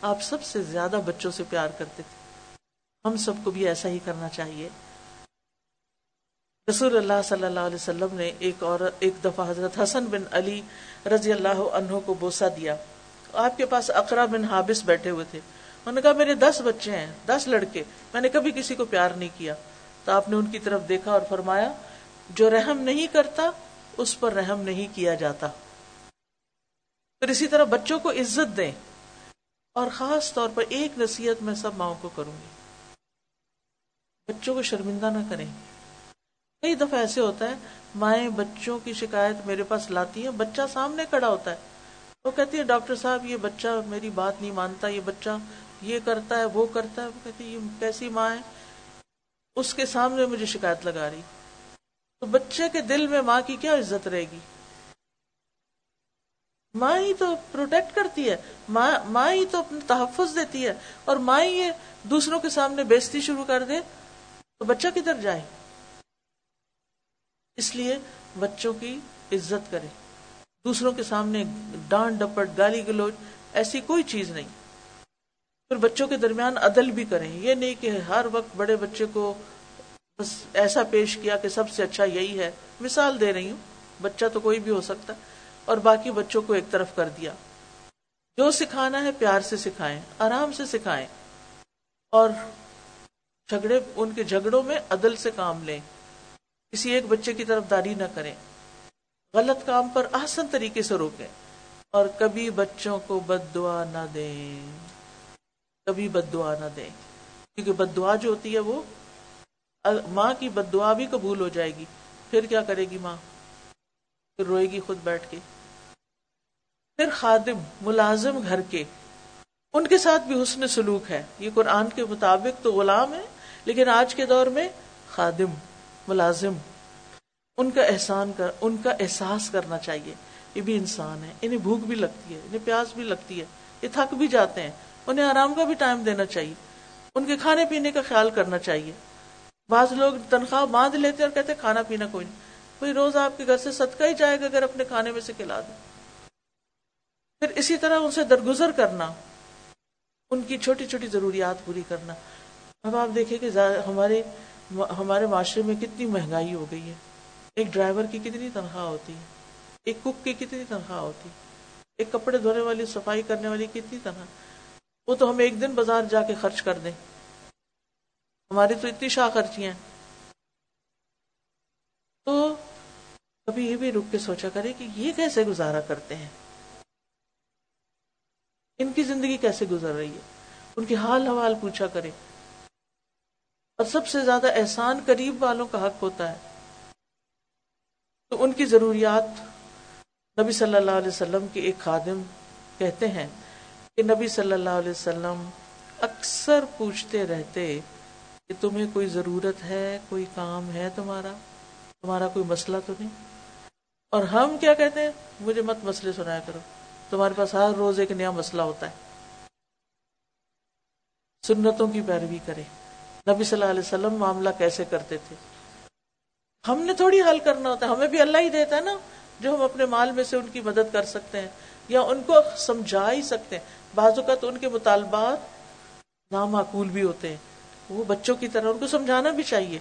آپ سب سے زیادہ بچوں سے پیار کرتے تھے۔ ہم سب کو بھی ایسا ہی کرنا چاہیے۔ رسول اللہ صلی اللہ علیہ وسلم نے ایک اور، ایک دفعہ حضرت حسن بن علی رضی اللہ عنہ کو بوسا دیا۔ آپ کے پاس اقرا بن حابس بیٹھے ہوئے تھے۔ انہوں نے کہا، میرے دس بچے ہیں، دس لڑکے۔ میں نے کبھی کسی کو پیار نہیں کیا۔ تو آپ نے ان کی طرف دیکھا اور فرمایا، جو رحم نہیں کرتا، اس پر رحم نہیں کیا جاتا۔ پھر اسی طرح بچوں کو عزت دیں اور خاص طور پر ایک نصیحت میں سب ماؤں کو کروں گی۔ بچوں کو شرمندہ نہ کریں۔ کئی دفعہ ایسے ہوتا ہے، مائیں بچوں کی شکایت میرے پاس لاتی ہیں، بچہ سامنے کھڑا ہوتا ہے۔ وہ کہتی ہے ڈاکٹر صاحب، یہ بچہ میری بات نہیں مانتا، یہ بچہ یہ کرتا ہے، وہ کرتا ہے۔ وہ کہتی ہے یہ کیسی ماں ہے؟ اس کے سامنے مجھے شکایت لگا رہی۔ تو بچے کے دل میں ماں کی کیا عزت رہے گی؟ ماں ہی تو پروٹیکٹ کرتی ہے۔ ماں ہی تو اپنا تحفظ دیتی ہے۔ اور ماں ہی یہ دوسروں کے سامنے بیزتی شروع کر دے تو بچہ کدھر جائے؟ اس لیے بچوں کی عزت کرے۔ دوسروں کے سامنے ڈانٹ ڈپٹ، گالی گلوچ، ایسی کوئی چیز نہیں۔ پھر بچوں کے درمیان عدل بھی کریں۔ یہ نہیں کہ ہر وقت بڑے بچے کو بس ایسا پیش کیا کہ سب سے اچھا یہی ہے۔ مثال دے رہی ہوں، بچہ تو کوئی بھی ہو سکتا۔ اور باقی بچوں کو ایک طرف کر دیا۔ جو سکھانا ہے پیار سے سکھائیں، آرام سے سکھائیں۔ اور جھگڑے، ان کے جھگڑوں میں عدل سے کام لیں۔ کسی ایک بچے کی طرف داری نہ کریں۔ غلط کام پر آسن طریقے سے روکیں۔ اور کبھی بچوں کو بد دعا نہ دیں۔ کبھی بد دعا نہ دیں۔ کیونکہ بد دعا جو ہوتی ہے وہ ماں کی بد دعا بھی قبول ہو جائے گی۔ پھر کیا کرے گی ماں؟ پھر روئے گی خود بیٹھ کے۔ پھر خادم ملازم گھر کے، ان کے ساتھ بھی حسن سلوک ہے۔ یہ قرآن کے مطابق تو غلام ہے لیکن آج کے دور میں خادم، ملازم، ان کا احسان کر، ان کا احساس کرنا چاہیے۔ یہ بھی انسان ہے انہیں بھوک بھی لگتی ہے، انہیں پیاس بھی لگتی ہے، یہ تھک بھی جاتے ہیں۔ انہیں آرام کا بھی ٹائم دینا چاہیے، ان کے کھانے پینے کا خیال کرنا چاہیے۔ بعض لوگ تنخواہ باندھ لیتے اور کہتے کھانا پینا کوئی نہیں۔ کوئی روز آپ کے گھر سے صدقہ ہی جائے گا اگر اپنے کھانے میں سے کھلا دیں پھر اسی طرح ان سے درگزر کرنا، ان کی چھوٹی چھوٹی ضروریات پوری کرنا۔ اب آپ دیکھیں کہ ہمارے ہمارے معاشرے میں کتنی مہنگائی ہو گئی ہے۔ ایک ڈرائیور کی کتنی تنخواہ ہوتی ہے، ایک کک کی کتنی تنخواہ ہوتی ہے، ایک کپڑے دھونے والی، صفائی کرنے والی کتنی تنخواہ۔ وہ تو ہم ایک دن بازار جا کے خرچ کر دیں۔ ہماری تو اتنی شاہ خرچیاں تو کبھی یہ بھی رک کے سوچا کرے کہ یہ کیسے گزارا کرتے ہیں؟ ان کی زندگی کیسے گزر رہی ہے؟ ان کی حال حوال پوچھا کرے اور سب سے زیادہ احسان قریب والوں کا حق ہوتا ہے۔ تو ان کی ضروریات نبی صلی اللہ علیہ وسلم کے ایک خادم کہتے ہیں کہ نبی صلی اللہ علیہ وسلم اکثر پوچھتے رہتے کہ تمہیں کوئی ضرورت ہے، کوئی کام ہے تمہارا؟ تمہارا کوئی مسئلہ تو نہیں؟ اور ہم کیا کہتے ہیں؟ مجھے مت مسئلے سنایا کرو۔ تمہارے پاس ہر روز ایک نیا مسئلہ ہوتا ہے۔ سنتوں کی پیروی کرے۔ نبی صلی اللہ علیہ وسلم معاملہ کیسے کرتے تھے؟ ہم نے تھوڑی حل کرنا ہوتا ہے۔ ہمیں بھی اللہ ہی دیتا ہے نا، جو ہم اپنے مال میں سے ان کی مدد کر سکتے ہیں یا ان کو سمجھا ہی سکتے ہیں۔ بعض اوقات ان کے مطالبات نامعقول بھی ہوتے ہیں۔ وہ بچوں کی طرح، ان کو سمجھانا بھی چاہیے۔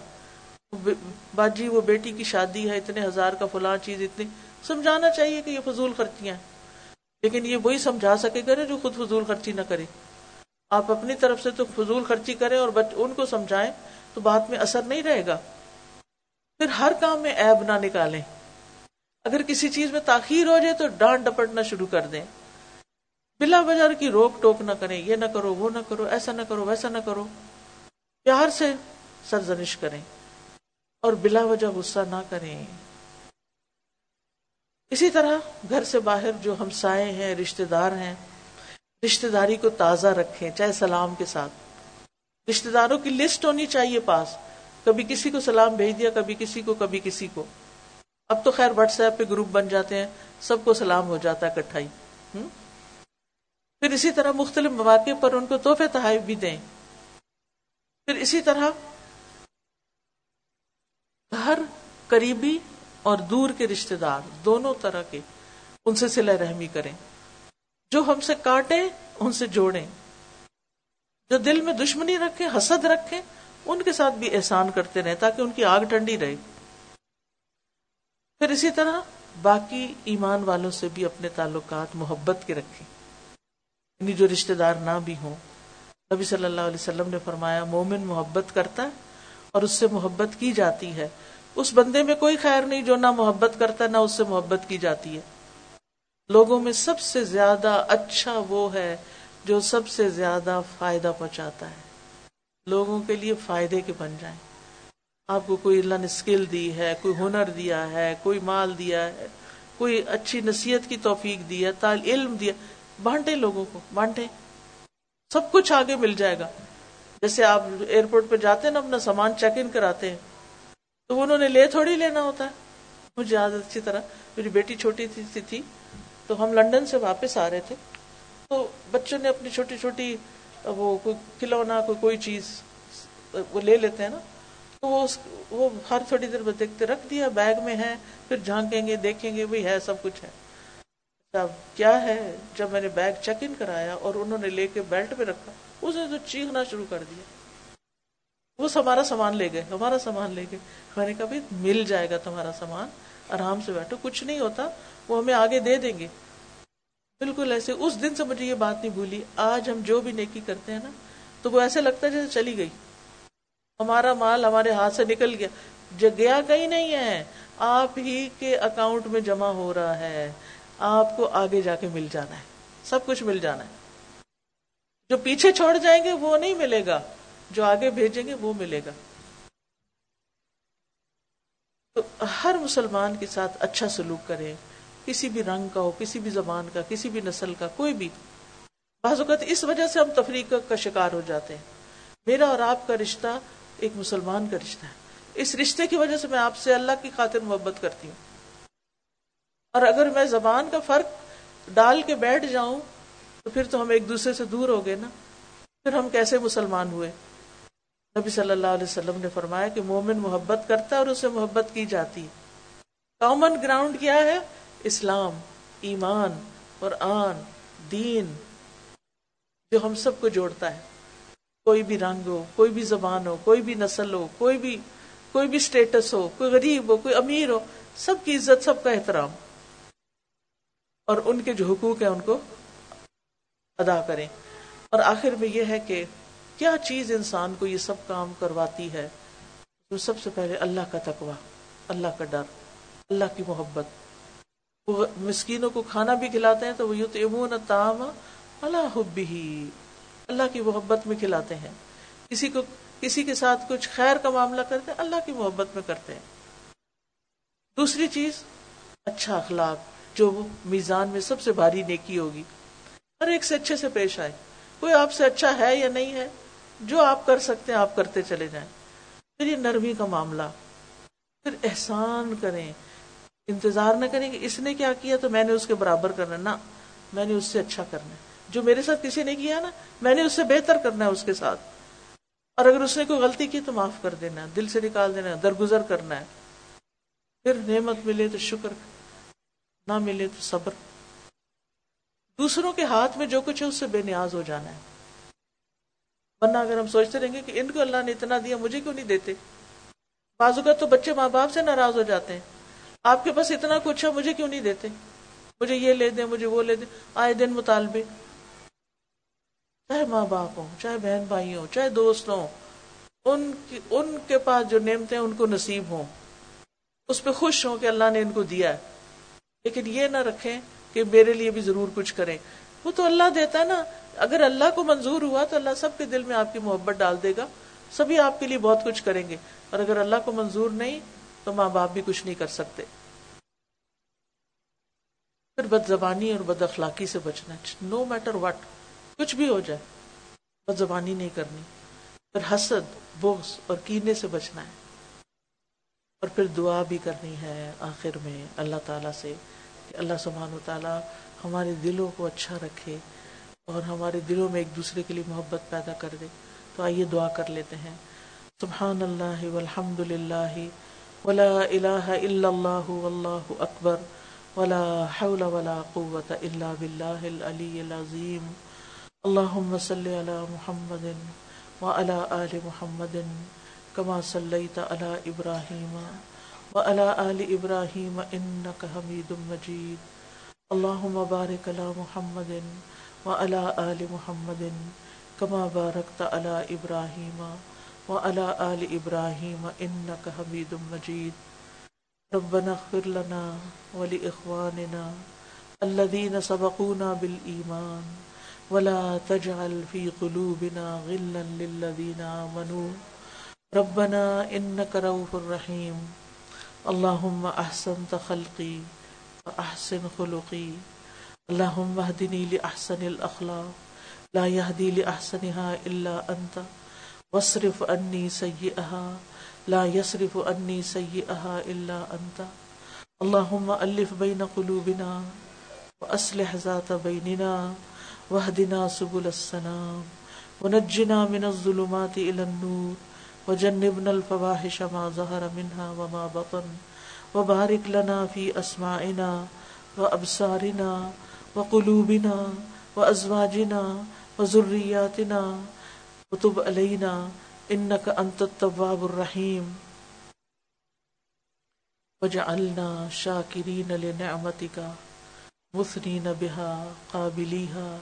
باجی، وہ بیٹی کی شادی ہے، اتنے ہزار کا فلاں چیز، اتنی، سمجھانا چاہیے کہ یہ فضول خرچیاں لیکن یہ وہی سمجھا سکے گا جو خود فضول خرچی نہ کرے۔ آپ اپنی طرف سے تو فضول خرچی کریں اور ان کو سمجھائیں تو بات میں اثر نہیں رہے گا۔ پھر ہر کام میں ایب نہ نکالیں۔ اگر کسی چیز میں تاخیر ہو جائے تو ڈانٹ ڈپٹنا شروع کر دیں۔ بلا بازار کی روک ٹوک نہ کریں، یہ نہ کرو، وہ نہ کرو، ایسا نہ کرو، ویسا نہ کرو۔ پیار سے سرزنش کریں اور بلا وجہ غصہ نہ کریں۔ اسی طرح گھر سے باہر جو ہم سائے ہیں رشتے دار ہیں رشتے داری کو تازہ رکھیں، چاہے سلام کے ساتھ۔ رشتے داروں کی لسٹ ہونی چاہیے پاس۔ کبھی کسی کو سلام بھیج دیا، کبھی کسی کو، کبھی کسی کو۔ اب تو خیر واٹس ایپ پہ گروپ بن جاتے ہیں، سب کو سلام ہو جاتا ہے کٹھائی پھر اسی طرح مختلف مواقع پر ان کو تحفے تحائف بھی دیں۔ پھر اسی طرح ہر قریبی اور دور کے رشتے دار، دونوں طرح کے، ان سے سلا رحمی کریں۔ جو ہم سے کاٹے ان سے جوڑیں۔ جو دل میں دشمنی رکھیں، حسد رکھیں، ان کے ساتھ بھی احسان کرتے رہیں تاکہ ان کی آگ ٹھنڈی رہے۔ پھر اسی طرح باقی ایمان والوں سے بھی اپنے تعلقات، محبت کے رکھیں۔ یعنی جو رشتے دار نہ بھی ہوں۔ نبی صلی اللہ علیہ وسلم نے فرمایا، مومن محبت کرتا ہے اور اس سے محبت کی جاتی ہے۔ اس بندے میں کوئی خیر نہیں جو نہ محبت کرتا نہ اس سے محبت کی جاتی ہے۔ لوگوں میں سب سے زیادہ اچھا وہ ہے جو سب سے زیادہ فائدہ پہنچاتا ہے۔ لوگوں کے لیے فائدے کے بن جائیں۔ آپ کو کوئی اللہ نے اسکل دی ہے، کوئی ہنر دیا ہے، کوئی مال دیا ہے، کوئی اچھی نصیحت کی توفیق دی ہے تال علم دیا بانٹے لوگوں کو، بانٹے۔ سب کچھ آگے مل جائے گا۔ جیسے آپ ایئرپورٹ پہ جاتے ہیں نا اپنا سامان چیک ان کراتے ہیں۔ تو انہوں نے لے تھوڑی لینا ہوتا ہے۔ مجھے یاد اچھی طرح، میری بیٹی چھوٹی سی تھی۔ تو ہم لنڈن سے واپس آ رہے تھے۔ تو بچوں نے اپنی چھوٹی چھوٹی، وہ کوئی کھلونا، کوئی کوئی چیز، وہ لے لیتے ہیں نا۔ تو وہ اس، وہ ہر تھوڑی دیر دیکھتے، رکھ دیا، بیگ میں ہے۔ پھر جھانکیں گے، دیکھیں گے، وہی ہے، سب کچھ ہے۔ کیا ہے؟ جب میں نے بیگ چیک ان کرایا اور انہوں نے لے کے بیلٹ پہ رکھا، اس نے تو چیخنا شروع کر دیا۔ وہ ہمارا سامان لے گئے، ہمارا سامان لے گئے۔ میں نے کہا بھائی، مل جائے گا تمہارا سامان، آرام سے بیٹھو، کچھ نہیں ہوتا، وہ ہمیں آگے دے دیں گے۔ بالکل ایسے، اس دن سے مجھے یہ بات نہیں بھولی۔ آج ہم جو بھی نیکی کرتے ہیں نا، تو وہ ایسے لگتا ہے جیسے چلی گئی۔ ہمارا مال ہمارے ہاتھ سے نکل گیا۔ جو گیا کہیں نہیں ہے۔ آپ ہی کے اکاؤنٹ میں جمع ہو رہا ہے۔ آپ کو آگے جا کے مل جانا ہے۔ سب کچھ مل جانا ہے۔ جو پیچھے چھوڑ جائیں گے، وہ نہیں ملے گا۔ جو آگے بھیجیں گے وہ ملے گا۔ تو ہر مسلمان کے ساتھ اچھا سلوک کریں۔ کسی بھی رنگ کا ہو، کسی بھی زبان کا، کسی بھی نسل کا، کوئی بھی۔ بعض اوقات اس وجہ سے ہم تفریق کا شکار ہو جاتے ہیں۔ میرا اور آپ کا رشتہ ایک مسلمان کا رشتہ ہے۔ اس رشتے کی وجہ سے میں آپ سے اللہ کی خاطر محبت کرتی ہوں۔ اور اگر میں زبان کا فرق ڈال کے بیٹھ جاؤں، تو پھر تو ہم ایک دوسرے سے دور ہو گئے نا۔ پھر ہم کیسے مسلمان ہوئے؟ نبی صلی اللہ علیہ وسلم نے فرمایا کہ مومن محبت کرتا ہے اور اسے محبت کی جاتی کامن گراؤنڈ کیا ہے؟ اسلام، ایمان اور آن، دین، جو ہم سب کو جوڑتا ہے۔ کوئی بھی رنگ ہو، کوئی بھی زبان ہو، کوئی بھی نسل ہو، کوئی بھی کوئی بھی اسٹیٹس ہو، کوئی غریب ہو، کوئی امیر ہو، سب کی عزت، سب کا احترام۔ اور ان کے جو حقوق ہیں ان کو ادا کریں۔ اور آخر میں یہ ہے کہ کیا چیز انسان کو یہ سب کام کرواتی ہے؟ تو سب سے پہلے اللہ کا تقوی، اللہ کا ڈر، اللہ کی محبت۔ وہ مسکینوں کو کھانا بھی کھلاتے ہیں تو وہ یوں تو تام اللہ حب ہی اللہ کی محبت میں کھلاتے ہیں۔ کسی کو، کسی کے ساتھ کچھ خیر کا معاملہ کرتے ہیں، اللہ کی محبت میں کرتے ہیں۔ دوسری چیز اچھا اخلاق، جو میزان میں سب سے بھاری نیکی ہوگی۔ ہر ایک سے اچھے سے پیش آئے۔ کوئی آپ سے اچھا ہے یا نہیں ہے؟ جو آپ کر سکتے ہیں آپ کرتے چلے جائیں۔ پھر یہ نرمی کا معاملہ۔ پھر احسان کریں۔ انتظار نہ کریں کہ اس نے کیا کیا تو میں نے اس کے برابر کرنا نہ، میں نے اس سے اچھا کرنا ہے۔ جو میرے ساتھ کسی نے کیا نا، میں نے اس سے بہتر کرنا ہے اس کے ساتھ۔ اور اگر اس نے کوئی غلطی کی تو معاف کر دینا دل سے نکال دینا درگزر کرنا ہے۔ پھر نعمت ملے تو شکر، نہ ملے تو صبر۔ دوسروں کے ہاتھ میں جو کچھ ہے، اس سے بے نیاز ہو جانا ہے۔ ورنہ اگر ہم سوچتے رہیں گے کہ ان کو اللہ نے اتنا دیا، مجھے کیوں نہیں دیتے؟ بازو کا تو بچے ماں باپ سے ناراض ہو جاتے ہیں۔ آپ کے پاس اتنا کچھ ہے، مجھے کیوں نہیں دیتے؟ مجھے یہ لے دیں، مجھے وہ لے دیں۔ آئے دن مطالبے۔ چاہے ماں باپ ہوں، چاہے بہن بھائی ہوں، چاہے دوست ہوں، ان کی، ان کے پاس جو نعمتیں ان کو نصیب ہوں، اس پہ خوش ہوں کہ اللہ نے ان کو دیا ہے۔ لیکن یہ نہ رکھیں کہ میرے لیے بھی ضرور کچھ کریں۔ وہ تو اللہ دیتا ہے نا۔ اگر اللہ کو منظور ہوا تو اللہ سب کے دل میں آپ کی محبت ڈال دے گا۔ سبھی آپ کے لیے بہت کچھ کریں گے۔ اور اگر اللہ کو منظور نہیں تو ماں باپ بھی کچھ نہیں کر سکتے۔ پھر بد زبانی اور بد اخلاقی سے بچنا۔ نو میٹر واٹ کچھ بھی ہو جائے بد زبانی نہیں کرنی۔ پھر حسد، بغض اور کینے سے بچنا ہے۔ اور پھر دعا بھی کرنی ہے آخر میں اللہ تعالیٰ سے کہ اللہ سبحان و تعالیٰ ہمارے دلوں کو اچھا رکھے۔ اور ہمارے دلوں میں ایک دوسرے کے لیے محبت پیدا کر دے۔ تو آئیے دعا کر لیتے ہیں۔ سبحان اللہ والحمد للہ ولا الہ الا اللہ واللہ اکبر ولا حول ولا قوة الا باللہ العلی العظیم۔ اللہم صلی علی محمد وعلى آل محمد كما صليت على إبراهيم وعلى آل إبراهيم إنك حميد مجيد اللهم بارك على محمد وعلى آل محمد كما باركت على إبراهيم وعلى آل إبراهيم إنك حميد مجيد. ربنا اغفر لنا ولإخواننا الذين سبقونا بالإيمان ولا تجعل في قلوبنا غلا للذين آمنوا. ربنا انك رؤوف رحيم. اللهم احسنت خلقي واحسن خلقي. اللهم اهدني لاحسن الاخلاق لا يهدي لاحسنها الا انت واصرف عني سيئها لا يصرف عني سيئها الا انت۔ اللهم الف بين قلوبنا واصلح ذات بيننا واهدنا سبل السلام۔ ونجنا من الظلمات الى النور، وجنبنا الفواحش ما ظهر منها وما بطن وبارك لنا في أسماعنا وأبصارنا وقلوبنا وأزواجنا وذرياتنا وتب علينا إنك أنت التواب الرحيم وجعلنا شاكرين لنعمتك مثنين بها قابليها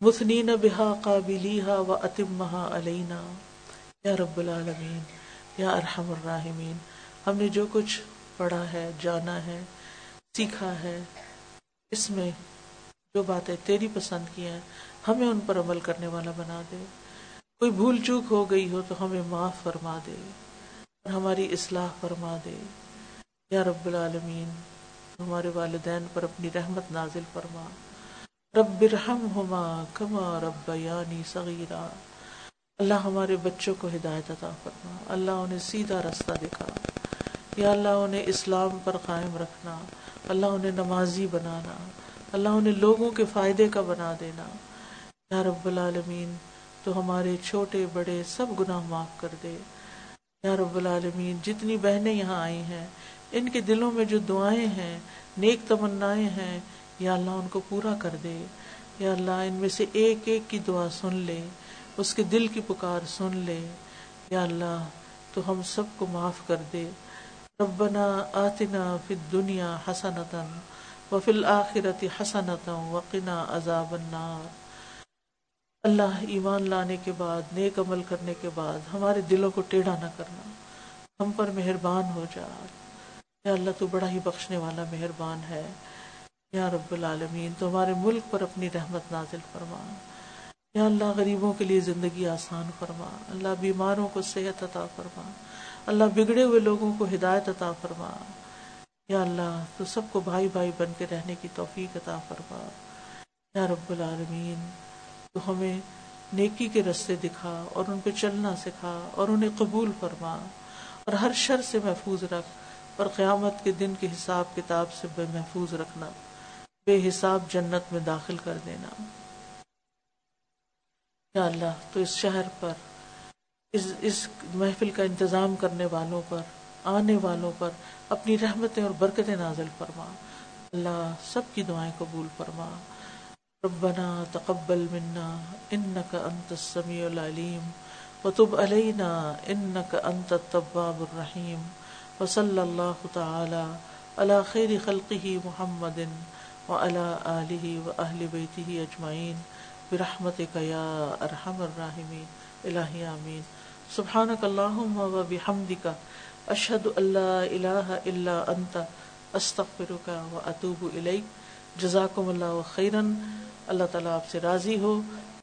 مثنين بها قابليها وأتمها علينا یا رب العالمین یا ارحم الراحمین ہم نے جو کچھ پڑھا ہے جانا ہے سیکھا ہے اس میں جو باتیں تیری پسند کی ہیں، ہمیں ان پر عمل کرنے والا بنا دے۔ کوئی بھول چوک ہو گئی ہو تو ہمیں معاف فرما دے۔ اور ہماری اصلاح فرما دے۔ یا رب العالمین، ہمارے والدین پر اپنی رحمت نازل فرما۔ رب برہم کما رب یعنی صغیرہ اللہ ہمارے بچوں کو ہدایت عطا فرما۔ اللہ انہیں سیدھا رستہ دکھا۔ یا اللہ انہیں اسلام پر قائم رکھنا۔ اللہ انہیں نمازی بنانا، اللہ انہیں لوگوں کے فائدے کا بنا دینا۔ یا رب العالمین، تو ہمارے چھوٹے، بڑے سب گناہ معاف کر دے۔ یا رب العالمین، جتنی بہنیں یہاں آئی ہیں، ان کے دلوں میں جو دعائیں ہیں، نیک تمنائیں ہیں، یا اللہ ان کو پورا کر دے۔ یا اللہ، ان میں سے ایک ایک کی دعا سن لے، اس کے دل کی پکار سن لے۔ یا اللہ، تو ہم سب کو معاف کر دے۔ ربنا آتنا فی الدنیا حسنتا وفی الآخرت حسنتا وقنا عذاب النار۔ اللہ ایمان لانے کے بعد، نیک عمل کرنے کے بعد ہمارے دلوں کو ٹیڑھا نہ کرنا، ہم پر مہربان ہو جا۔ یا اللہ، تو بڑا ہی بخشنے والا مہربان ہے۔ یا رب العالمین، تو ہمارے ملک پر اپنی رحمت نازل فرما۔ یا اللہ، غریبوں کے لیے زندگی آسان فرما۔ اللہ، بیماروں کو صحت عطا فرما۔ اللہ بگڑے ہوئے لوگوں کو ہدایت عطا فرما۔ یا اللہ، تو سب کو بھائی بھائی بن کے رہنے کی توفیق عطا فرما۔ یا رب العالمین، تو ہمیں نیکی کے رستے دکھا اور ان پہ چلنا سکھا اور انہیں قبول فرما۔ اور ہر شر سے محفوظ رکھ اور قیامت کے دن کے حساب کتاب سے بے محفوظ رکھنا۔ بے حساب جنت میں داخل کر دینا۔ یا اللہ، تو اس شہر پر اس اس محفل کا انتظام کرنے والوں پر، آنے والوں پر، اپنی رحمتیں اور برکتیں نازل فرما۔ اللہ سب کی دعائیں قبول فرما۔ ربنا تقبل منا انك انت السميع العليم وتب علينا انك انت التواب الرحيم وصلى الله تعالى على خير خلقه محمد وعلى آله وأهل بيته أجمعين برحمتک یا ارحم الراحمین۔ الہی آمین۔ سبحانک اللہم و بحمدک، اشہد اللہ الہ الا انت، استغفرک و اتوب الیک. جزاکم اللہ خیرن، اللہ تعالیٰ آپ سے راضی ہو۔